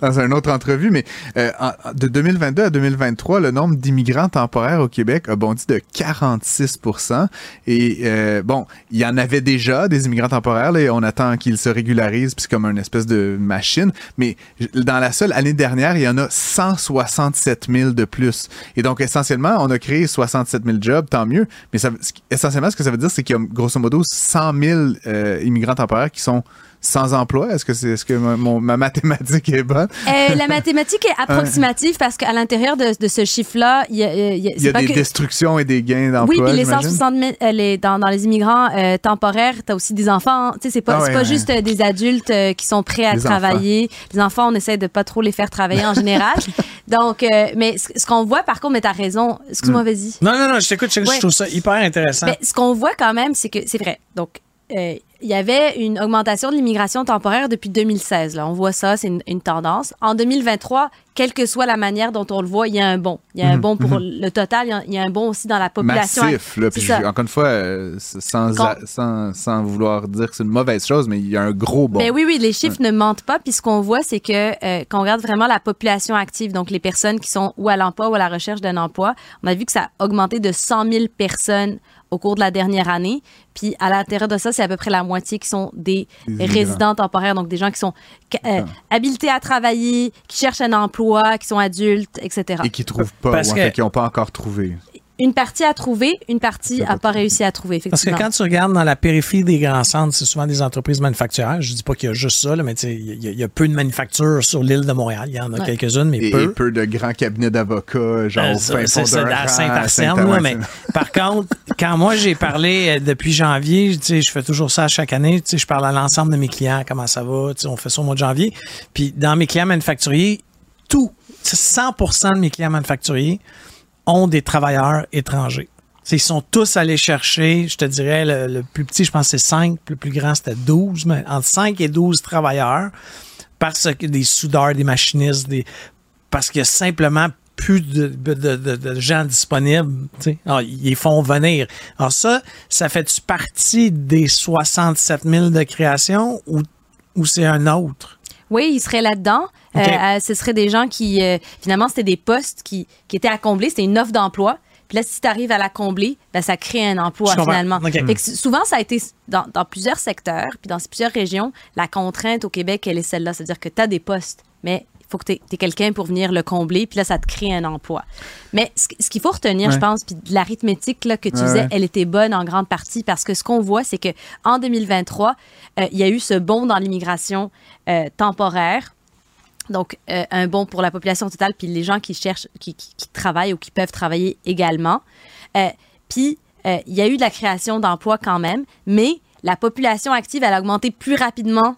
Speaker 3: dans une autre entrevue, mais euh, de 2022 à 2023, le nombre d'immigrants temporaires au Québec a bondi de 46% Et euh, bon, il y en avait déjà des immigrants temporaires, on attend qu'ils se régularisent, puis c'est comme une espèce de machine. Mais dans la seule année dernière, il y en a 167 000 de plus. Et donc, essentiellement, on a créé 67 000 jobs, tant mieux. Mais essentiellement, ce que ça veut dire, c'est qu'il y a grosso modo 100 000 euh, immigrants temporaires qui sont sans emploi? Est-ce que, c'est, est-ce que ma, mathématique est bonne?
Speaker 12: Euh, la mathématique est approximative parce qu'à l'intérieur de, ce chiffre-là, il y a,
Speaker 3: y a, des destructions et des gains d'emploi.
Speaker 12: Oui, puis les 160 000, euh, les, dans, dans, les immigrants euh, temporaires, tu as aussi des enfants. Tu sais, c'est pas, ah pas juste des adultes qui sont prêts à travailler. Les enfants, on essaie de pas trop les faire travailler en général. Donc, mais ce, qu'on voit, par contre, mais tu as raison. Excuse-moi, hmm. vas-y.
Speaker 4: Non, non, non, je t'écoute, je, je trouve ça hyper intéressant.
Speaker 12: Mais ce qu'on voit quand même, c'est que c'est vrai. Donc, euh, il y avait une augmentation de l'immigration temporaire depuis 2016. Là. On voit ça, c'est une, tendance. En 2023, quelle que soit la manière dont on le voit, il y a un bon. Il y a un mhm, bon pour mhm. le total, il y, a, un bon aussi dans la population.
Speaker 3: Massif, là, puis encore une fois, euh, sans, sans, sans, vouloir dire que c'est une mauvaise chose, mais il y a un gros bon.
Speaker 12: Ben oui, oui, les chiffres ne mentent pas. Puis ce qu'on voit, c'est que euh, quand on regarde vraiment la population active, donc les personnes qui sont ou à l'emploi ou à la recherche d'un emploi, on a vu que ça a augmenté de 100 000 personnes au cours de la dernière année. Puis à l'intérieur de ça, c'est à peu près la moitié qui sont des, résidents temporaires, donc des gens qui sont euh, habilités à travailler, qui cherchent un emploi, qui sont adultes, etc.
Speaker 3: Et qui trouvent pas, ou qui n'ont pas encore trouvé
Speaker 12: une partie à trouver, une partie n'a pas réussi à trouver,
Speaker 4: Parce que quand tu regardes dans la périphérie des grands centres, c'est souvent des entreprises manufacturières. Je dis pas qu'il y a juste ça, mais il y, a peu de manufactures sur l'île de Montréal. Il y en a quelques-unes, mais peu.
Speaker 3: Et peu de grands cabinets d'avocats, genre au fin fond à
Speaker 4: Saint-Arsène. mais par contre, quand moi j'ai parlé euh, depuis janvier, je fais toujours ça chaque année, je parle à l'ensemble de mes clients, comment ça va, on fait ça au mois de janvier. Puis dans mes clients manufacturiers, tout, 100% de mes clients manufacturiers ont des travailleurs étrangers. Ils sont tous allés chercher, je te dirais, le, plus petit, je pense c'est 5, le plus grand c'était 12, mais entre 5 et 12 travailleurs, parce que des soudeurs, des machinistes, des, parce qu'il y a simplement plus de, gens disponibles. Alors, ils font venir. Alors ça, ça fait-tu partie des 67 000 de création ou, ou c'est un autre?
Speaker 12: Oui, il serait là-dedans. Euh, euh, ce seraient des gens qui, euh, finalement, c'était des postes qui, qui étaient à combler. C'était une offre d'emploi. Puis là, si tu arrives à la combler, ben, ça crée un emploi finalement. souvent, ça a été dans, dans, plusieurs secteurs, puis dans plusieurs régions, la contrainte au Québec, elle est celle-là. C'est-à-dire que tu as des postes, mais faut que tu aies, quelqu'un pour venir le combler, puis là, ça te crée un emploi. Mais ce, qu'il faut retenir, je pense, puis l'arithmétique que tu faisais, elle était bonne en grande partie parce que ce qu'on voit, c'est que en 2023, il y a eu ce bond dans l'immigration temporaire donc, euh, un bon pour la population totale, puis les gens qui cherchent, qui, travaillent ou qui peuvent travailler également. Euh, puis, euh, il y a eu de la création d'emplois quand même, mais la population active, elle a augmenté plus rapidement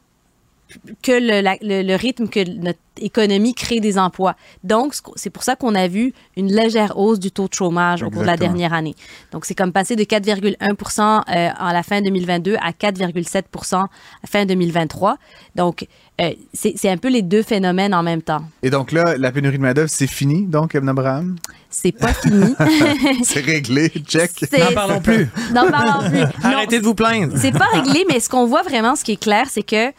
Speaker 12: que le, rythme que notre économie crée des emplois. Donc, c'est pour ça qu'on a vu une légère hausse du taux de chômage au cours de la dernière année. Donc, c'est comme passé de 4,1% euh, à la fin 2022 à 4,7 à fin 2023. Donc, euh, c'est un peu les deux phénomènes en même temps.
Speaker 3: Et donc là, la pénurie de main-d'œuvre, c'est fini, donc, Ebn Abraham?
Speaker 12: C'est pas fini.
Speaker 3: c'est réglé, check.
Speaker 4: N'en parlons plus.
Speaker 12: N'en parlons plus.
Speaker 4: Arrêtez de vous plaindre.
Speaker 12: C'est pas réglé, mais ce qu'on voit vraiment, ce qui est clair, c'est que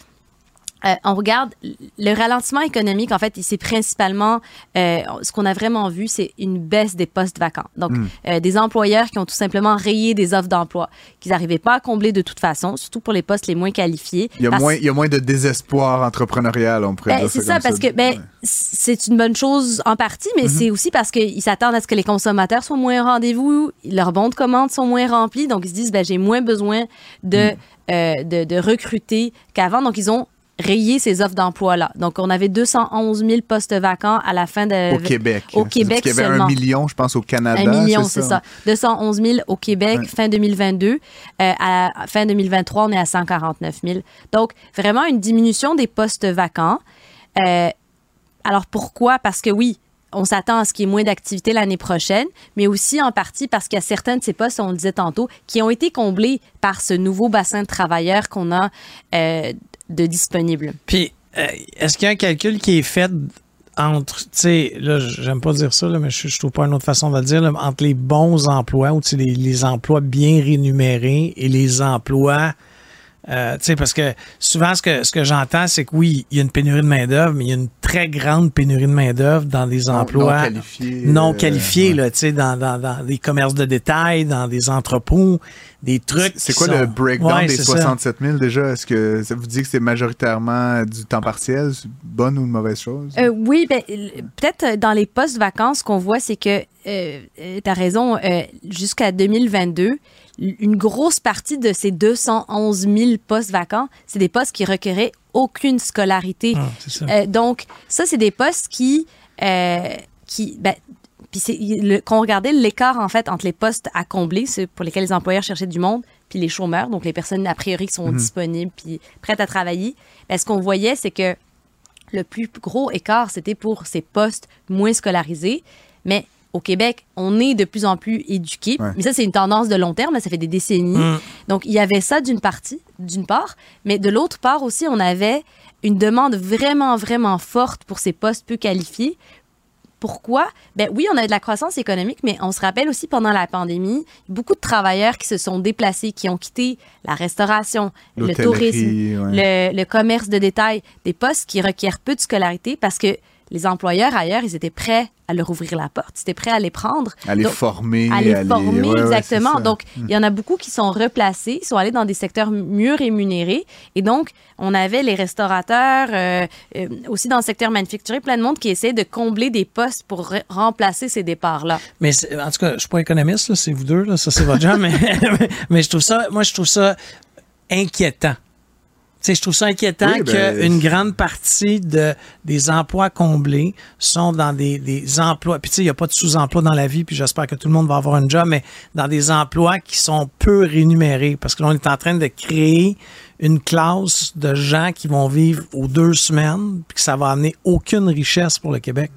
Speaker 12: euh, on regarde le ralentissement économique, en fait, c'est principalement euh, ce qu'on a vraiment vu, c'est une baisse des postes vacants. Donc, hmm. euh, des employeurs qui ont tout simplement rayé des offres d'emploi qu'ils n'arrivaient pas à combler de toute façon, surtout pour les postes les moins qualifiés.
Speaker 3: Il y a, moins, il y a moins de désespoir entrepreneurial, on pourrait
Speaker 12: ben, C'est ça, parce que ben, c'est une bonne chose en partie, mais mhm. c'est aussi parce qu'ils s'attendent à ce que les consommateurs soient moins au rendez-vous, leurs bons de commande sont moins remplis, donc ils se disent, ben, j'ai moins besoin de, hmm. de, de recruter qu'avant. Donc, ils ont rayer ces offres d'emploi-là. Donc, on avait 211 000 postes vacants à la fin de...
Speaker 3: Au Québec.
Speaker 12: Au Québec
Speaker 3: Il y avait un million, je pense, au Canada.
Speaker 12: Un million, c'est ça? 211 000 au Québec, fin 2022. Euh, à fin 2023, on est à 149 000. Donc, vraiment une diminution des postes vacants. Euh, alors, pourquoi? Parce que oui, on s'attend à ce qu'il y ait moins d'activité l'année prochaine, mais aussi en partie parce qu'il y a certains de ces postes, on le disait tantôt, qui ont été comblés par ce nouveau bassin de travailleurs qu'on a euh, de disponibles.
Speaker 4: Puis, euh, est-ce qu'il y a un calcul qui est fait entre, tu sais, là, j'aime pas dire ça, mais je, je, trouve pas une autre façon de le dire, entre les bons emplois ou les, les emplois bien rémunérés et les emplois Euh, parce que souvent, ce que, ce que j'entends, c'est que oui, il y a une pénurie de main-d'œuvre, mais il y a une très grande pénurie de main-d'œuvre dans des emplois
Speaker 3: non qualifiés,
Speaker 4: non qualifiés là, dans, dans, dans des commerces de détail, dans des entrepôts, des trucs.
Speaker 3: C'est quoi le breakdown des 67 000 déjà? Est-ce que ça vous dit que c'est majoritairement du temps partiel? Bonne ou une mauvaise chose?
Speaker 12: Euh, oui, ben, peut-être dans les postes vacances, qu'on voit, c'est que, euh, tu as raison, jusqu'à 2022, une grosse partie de ces 211 000 postes vacants, c'est des postes qui requéraient aucune scolarité. Ah, euh, donc, ça, c'est des postes qui... Euh, qui ben, puis quand on regardait l'écart, en fait, entre les postes à combler, pour lesquels les employeurs cherchaient du monde, puis les chômeurs, donc les personnes, a priori, qui sont mhm. disponibles puis prêtes à travailler, ben, ce qu'on voyait, c'est que le plus gros écart, c'était pour ces postes moins scolarisés. Mais au Québec, on est de plus en plus éduqués. Mais ça, c'est une tendance de long terme, ça fait des décennies. Mm. Donc, il y avait ça d'une partie, d'une part, mais de l'autre part aussi, on avait une demande vraiment, vraiment forte pour ces postes peu qualifiés. Pourquoi? Ben oui, on a de la croissance économique, mais on se rappelle aussi pendant la pandémie, beaucoup de travailleurs qui se sont déplacés, qui ont quitté la restauration, le tourisme, le, le commerce de détail, des postes qui requièrent peu de scolarité parce que les employeurs ailleurs, ils étaient prêts à leur ouvrir la porte, ils étaient prêts à les prendre.
Speaker 3: À les former.
Speaker 12: À les former, exactement. donc, hmm. il y en a beaucoup qui sont replacés, ils sont allés dans des secteurs mieux rémunérés. Et donc, on avait les restaurateurs, euh, euh, aussi dans le secteur manufacturier, plein de monde qui essaie de combler des postes pour remplacer ces départs-là.
Speaker 4: Mais en tout cas, je suis pas économiste, c'est vous deux, là, ça c'est votre job, mais, mais je trouve ça, moi je trouve ça inquiétant sais, je trouve ça inquiétant ben, qu'une grande partie de, des emplois comblés sont dans des, des emplois. Puis, tu sais, il n'y a pas de sous-emploi dans la vie, puis j'espère que tout le monde va avoir un job, mais dans des emplois qui sont peu rémunérés. Parce que là, on est en train de créer une classe de gens qui vont vivre aux deux semaines, puis que ça va amener aucune richesse pour le Québec.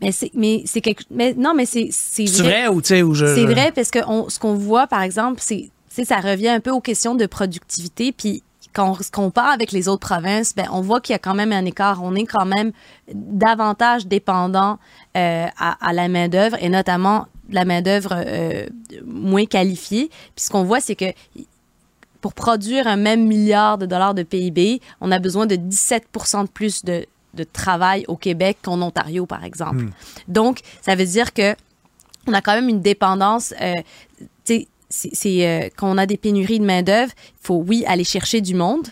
Speaker 12: Mais c'est mais c'est quelque mais non mais c'est
Speaker 4: c'est vrai. ou tu sais
Speaker 12: je C'est vrai parce que on, ce qu'on voit par exemple c'est ça revient un peu aux questions de productivité puis quand on se compare avec les autres provinces, ben, on voit qu'il y a quand même un écart. On est quand même davantage dépendant euh, à, la main-d'œuvre et notamment la main-d'œuvre euh, moins qualifiée. Puis ce qu'on voit, c'est que pour produire un même milliard de dollars de PIB, on a besoin de 17 de plus de, de travail au Québec qu'en Ontario, par exemple. Hmm. Donc, ça veut dire que on a quand même une dépendance. Euh, c'est euh, quand on a des pénuries de main-d'œuvre, il faut, oui, aller chercher du monde,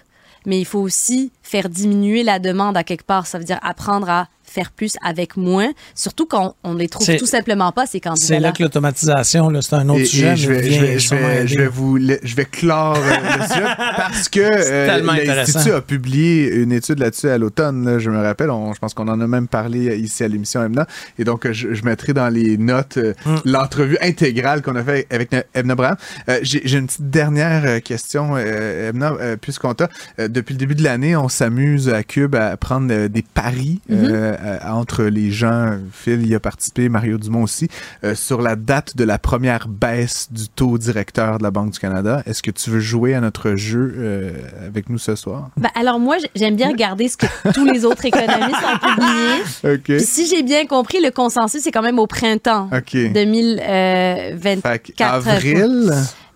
Speaker 12: mais il faut aussi faire diminuer la demande à quelque part. Ça veut dire apprendre à faire plus avec moins, surtout quand on ne les trouve tout simplement pas, ces candidats.
Speaker 4: C'est là que l'automatisation, c'est un autre sujet.
Speaker 3: Je vais, je, vais, vous, je vais clore euh, le sujet parce que euh, l'Institut a publié une étude là-dessus à l'automne, je me rappelle, je pense qu'on en a même parlé ici à l'émission Emna, et donc je, mettrai dans les notes euh, mm. l'entrevue intégrale qu'on a fait avec Emna Braham. J'ai une petite dernière question, Emna, puisqu'on t'a, depuis le début de l'année, on s'amuse à Cube à prendre des paris mm-hmm. Euh, entre les gens, Phil y a participé, Mario Dumont aussi, euh, sur la date de la première baisse du taux directeur de la Banque du Canada. Est-ce que tu veux jouer à notre jeu euh, avec nous ce soir?
Speaker 12: Ben, alors moi, j'aime bien regarder ce que tous les autres économistes ont publié. Si j'ai bien compris, le consensus, c'est quand même au printemps 2024.
Speaker 3: avril?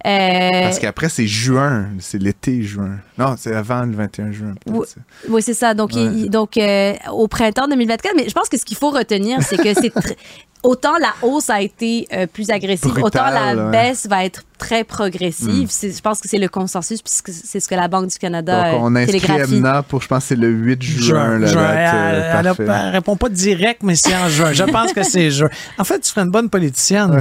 Speaker 3: Euh, Parce qu'après, c'est juin, c'est l'été juin. Non, c'est avant le 21 juin.
Speaker 12: Oui, c'est ça. Donc, donc euh, au printemps 2024. Mais je pense que ce qu'il faut retenir, c'est que c'est autant la hausse a été euh, plus agressive, autant la baisse va être très progressive. Hmm. Je pense que c'est le consensus puisque c'est ce que la Banque du Canada Donc,
Speaker 3: on a inscrit Emna pour, je pense, c'est le 8 juin.
Speaker 4: juin, euh, elle, ne répond pas direct, mais c'est en juin. Je pense que c'est juin. En fait, tu serais une bonne politicienne.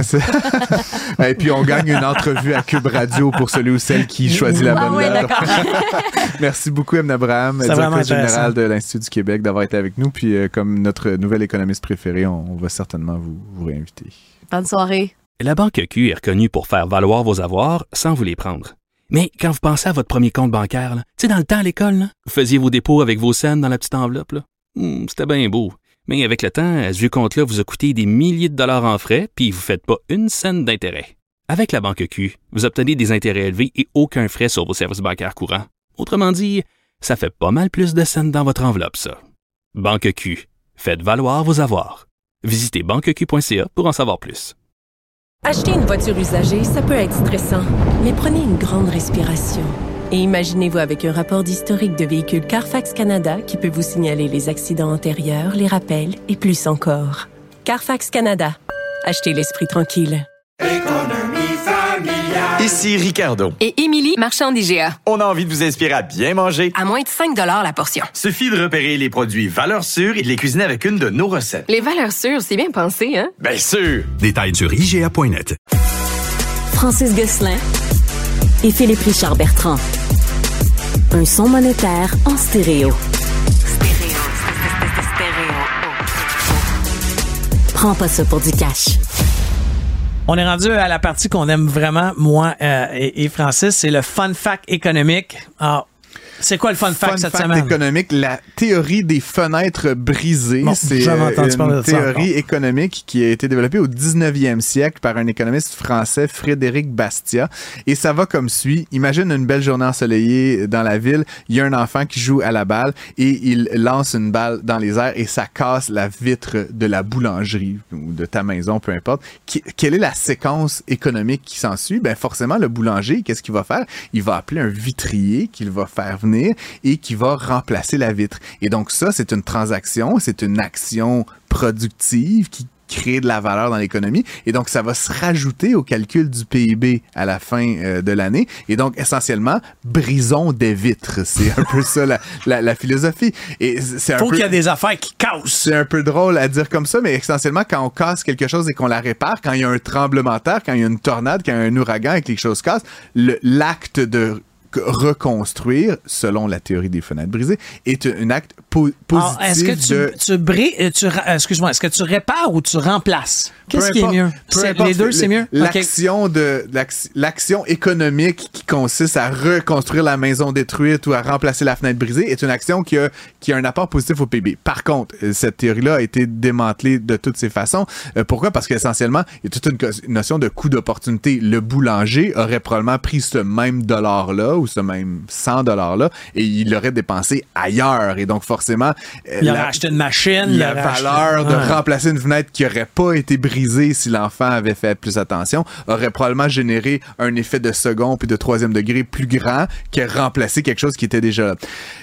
Speaker 3: Et puis, on gagne une entrevue à Cube Radio pour celui ou celle qui choisit la ah bonne ah, Merci beaucoup, Emna Abraham, directeur général de l'Institut du Québec, d'avoir été avec nous. Puis, euh, comme notre nouvel économiste préféré, on, on va certainement vous, vous réinviter.
Speaker 12: Bonne soirée.
Speaker 5: La Banque Q est reconnue pour faire valoir vos avoirs sans vous les prendre. Mais quand vous pensez à votre premier compte bancaire, tu sais, dans le temps à l'école, vous faisiez vos dépôts avec vos scènes dans la petite enveloppe. Hmm, c'était bien beau. Mais avec le temps, ce vieux compte-là vous a coûté des milliers de dollars en frais, puis vous ne faites pas une scène d'intérêt. Avec la Banque Q, vous obtenez des intérêts élevés et aucun frais sur vos services bancaires courants. Autrement dit, ça fait pas mal plus de scènes dans votre enveloppe, ça. Banque Q, faites valoir vos avoirs. Visitez banqueq.ca pour en savoir plus.
Speaker 1: Acheter une voiture usagée, ça peut être stressant, mais prenez une grande respiration. Et imaginez-vous avec un rapport d'historique de véhicule Carfax Canada qui peut vous signaler les accidents antérieurs, les rappels et plus encore. Carfax Canada. Achetez l'esprit tranquille.
Speaker 6: Ici Ricardo.
Speaker 7: Et Émilie, marchand d'IGA.
Speaker 6: On a envie de vous inspirer à bien manger.
Speaker 7: À moins de 5 la portion.
Speaker 6: Suffit de repérer les produits valeurs sûres et de les cuisiner avec une de nos recettes.
Speaker 7: Les valeurs sûres, c'est bien pensé, hein?
Speaker 6: Bien sûr!
Speaker 8: Détails sur IGA.net.
Speaker 2: Francis Gosselin et Philippe Richard Bertrand. Un son monétaire en stéréo. Stéréo. Prends pas ça pour du cash.
Speaker 4: On est rendu à la partie qu'on aime vraiment, moi euh, et, Francis, c'est le fun fact économique. Alors, c'est quoi le fun fact cette semaine?
Speaker 3: économique, la théorie des fenêtres brisées. c'est euh, une théorie économique qui a été développée au 19e siècle par un économiste français, Frédéric Bastia. Et ça va comme suit. Imagine une belle journée ensoleillée dans la ville. Il y a un enfant qui joue à la balle et il lance une balle dans les airs et ça casse la vitre de la boulangerie ou de ta maison, peu importe. quelle est la séquence économique qui s'ensuit? Ben forcément, le boulanger, qu'est-ce qu'il va faire? Il va appeler un vitrier qu'il va faire et qui va remplacer la vitre. Et donc ça, c'est une transaction, c'est une action productive qui crée de la valeur dans l'économie. Et donc ça va se rajouter au calcul du PIB à la fin euh, de l'année. Et donc essentiellement brisons des vitres. C'est un peu ça la, la, philosophie. Et c'est
Speaker 4: faut qu'il y a des affaires qui cassent.
Speaker 3: C'est un peu drôle à dire comme ça mais essentiellement quand on casse quelque chose et qu'on la répare quand il y a un tremblement de terre quand il y a une tornade quand il y a un ouragan et que quelque chose casse l'acte de reconstruire, selon la théorie des fenêtres brisées, est un acte positif
Speaker 4: est-ce que tu,
Speaker 3: de...
Speaker 4: tu, euh, tu excuse-moi, est-ce que tu répares ou tu remplaces? Qu'est-ce qui est mieux? les deux, c'est mieux?
Speaker 3: L'action de l'action économique qui consiste à reconstruire la maison détruite ou à remplacer la fenêtre brisée est une action qui a, qui a un apport positif au PIB. Par contre, euh, cette théorie-là a été démantelée de toutes ces façons. Euh, pourquoi? Parce qu'essentiellement, il y a toute une notion de coût d'opportunité. Le boulanger aurait probablement pris ce même dollar-là ou ce même 100 $-là et il l'aurait dépensé ailleurs. Et donc, forcément...
Speaker 4: Euh, il aurait acheté une machine.
Speaker 3: La valeur de remplacer une fenêtre qui aurait pas été brisée si l'enfant avait fait plus attention aurait probablement généré un effet de second puis de troisième degré plus grand que remplacer quelque chose qui était déjà là.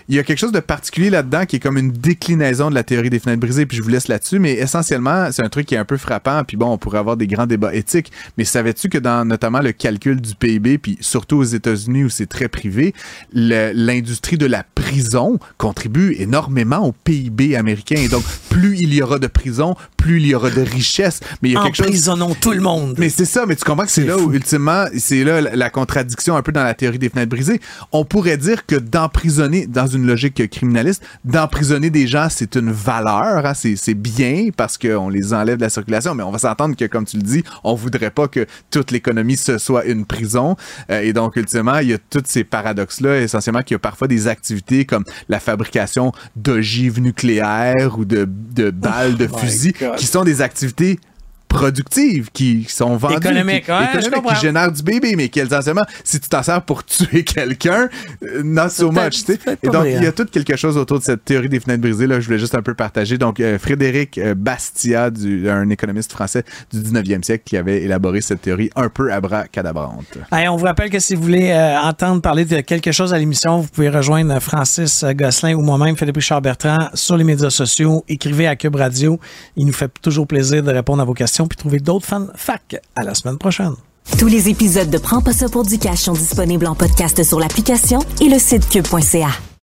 Speaker 3: Il y a quelque chose de particulier là-dedans qui est comme une déclinaison de la théorie des fenêtres brisées, puis je vous laisse là-dessus, mais essentiellement, c'est un truc qui est un peu frappant, puis bon, on pourrait avoir des grands débats éthiques, mais savais-tu que dans notamment le calcul du PIB, puis surtout aux États-Unis où c'est très privé, l'industrie de la prison contribue énormément au PIB américain. Et donc, plus il y aura de prisons, plus il y aura de richesse.
Speaker 4: Mais il y a quelque chose... tout le monde.
Speaker 3: Mais c'est ça, mais tu comprends que c'est là où, ultimement, c'est là la contradiction un peu dans la théorie des fenêtres brisées. On pourrait dire que d'emprisonner, dans une logique criminaliste, d'emprisonner des gens, c'est une valeur, hein, c'est bien parce qu'on les enlève de la circulation, mais on va s'entendre que, comme tu le dis, on voudrait pas que toute l'économie ce soit une prison. Euh, et donc, ultimement, il y a tous ces paradoxes-là, essentiellement qu'il y a parfois des activités comme la fabrication d'ogives nucléaires ou de, de balles de oh fusils qui sont des activités productives qui sont vendues,
Speaker 4: économiques,
Speaker 3: qui, génèrent du bébé, mais qui essentiellement, si tu t'en sers pour tuer quelqu'un, euh, not so much. Et donc, il y a tout quelque chose autour de cette théorie des fenêtres brisées. Là, je voulais juste un peu partager. Donc, euh, Frédéric euh, Bastia, du, un économiste français du 19e siècle, qui avait élaboré cette théorie un peu abracadabrante.
Speaker 4: Allez, on vous rappelle que si vous voulez entendre parler de quelque chose à l'émission, vous pouvez rejoindre Francis Gosselin ou moi-même, Philippe Richard Bertrand, sur les médias sociaux. Écrivez à Cube Radio. Il nous fait toujours plaisir de répondre à vos puis trouver d'autres fans fac. À la semaine prochaine.
Speaker 2: Tous les épisodes de Prends pas ça pour du cash sont disponibles en podcast sur l'application et le site cube.ca.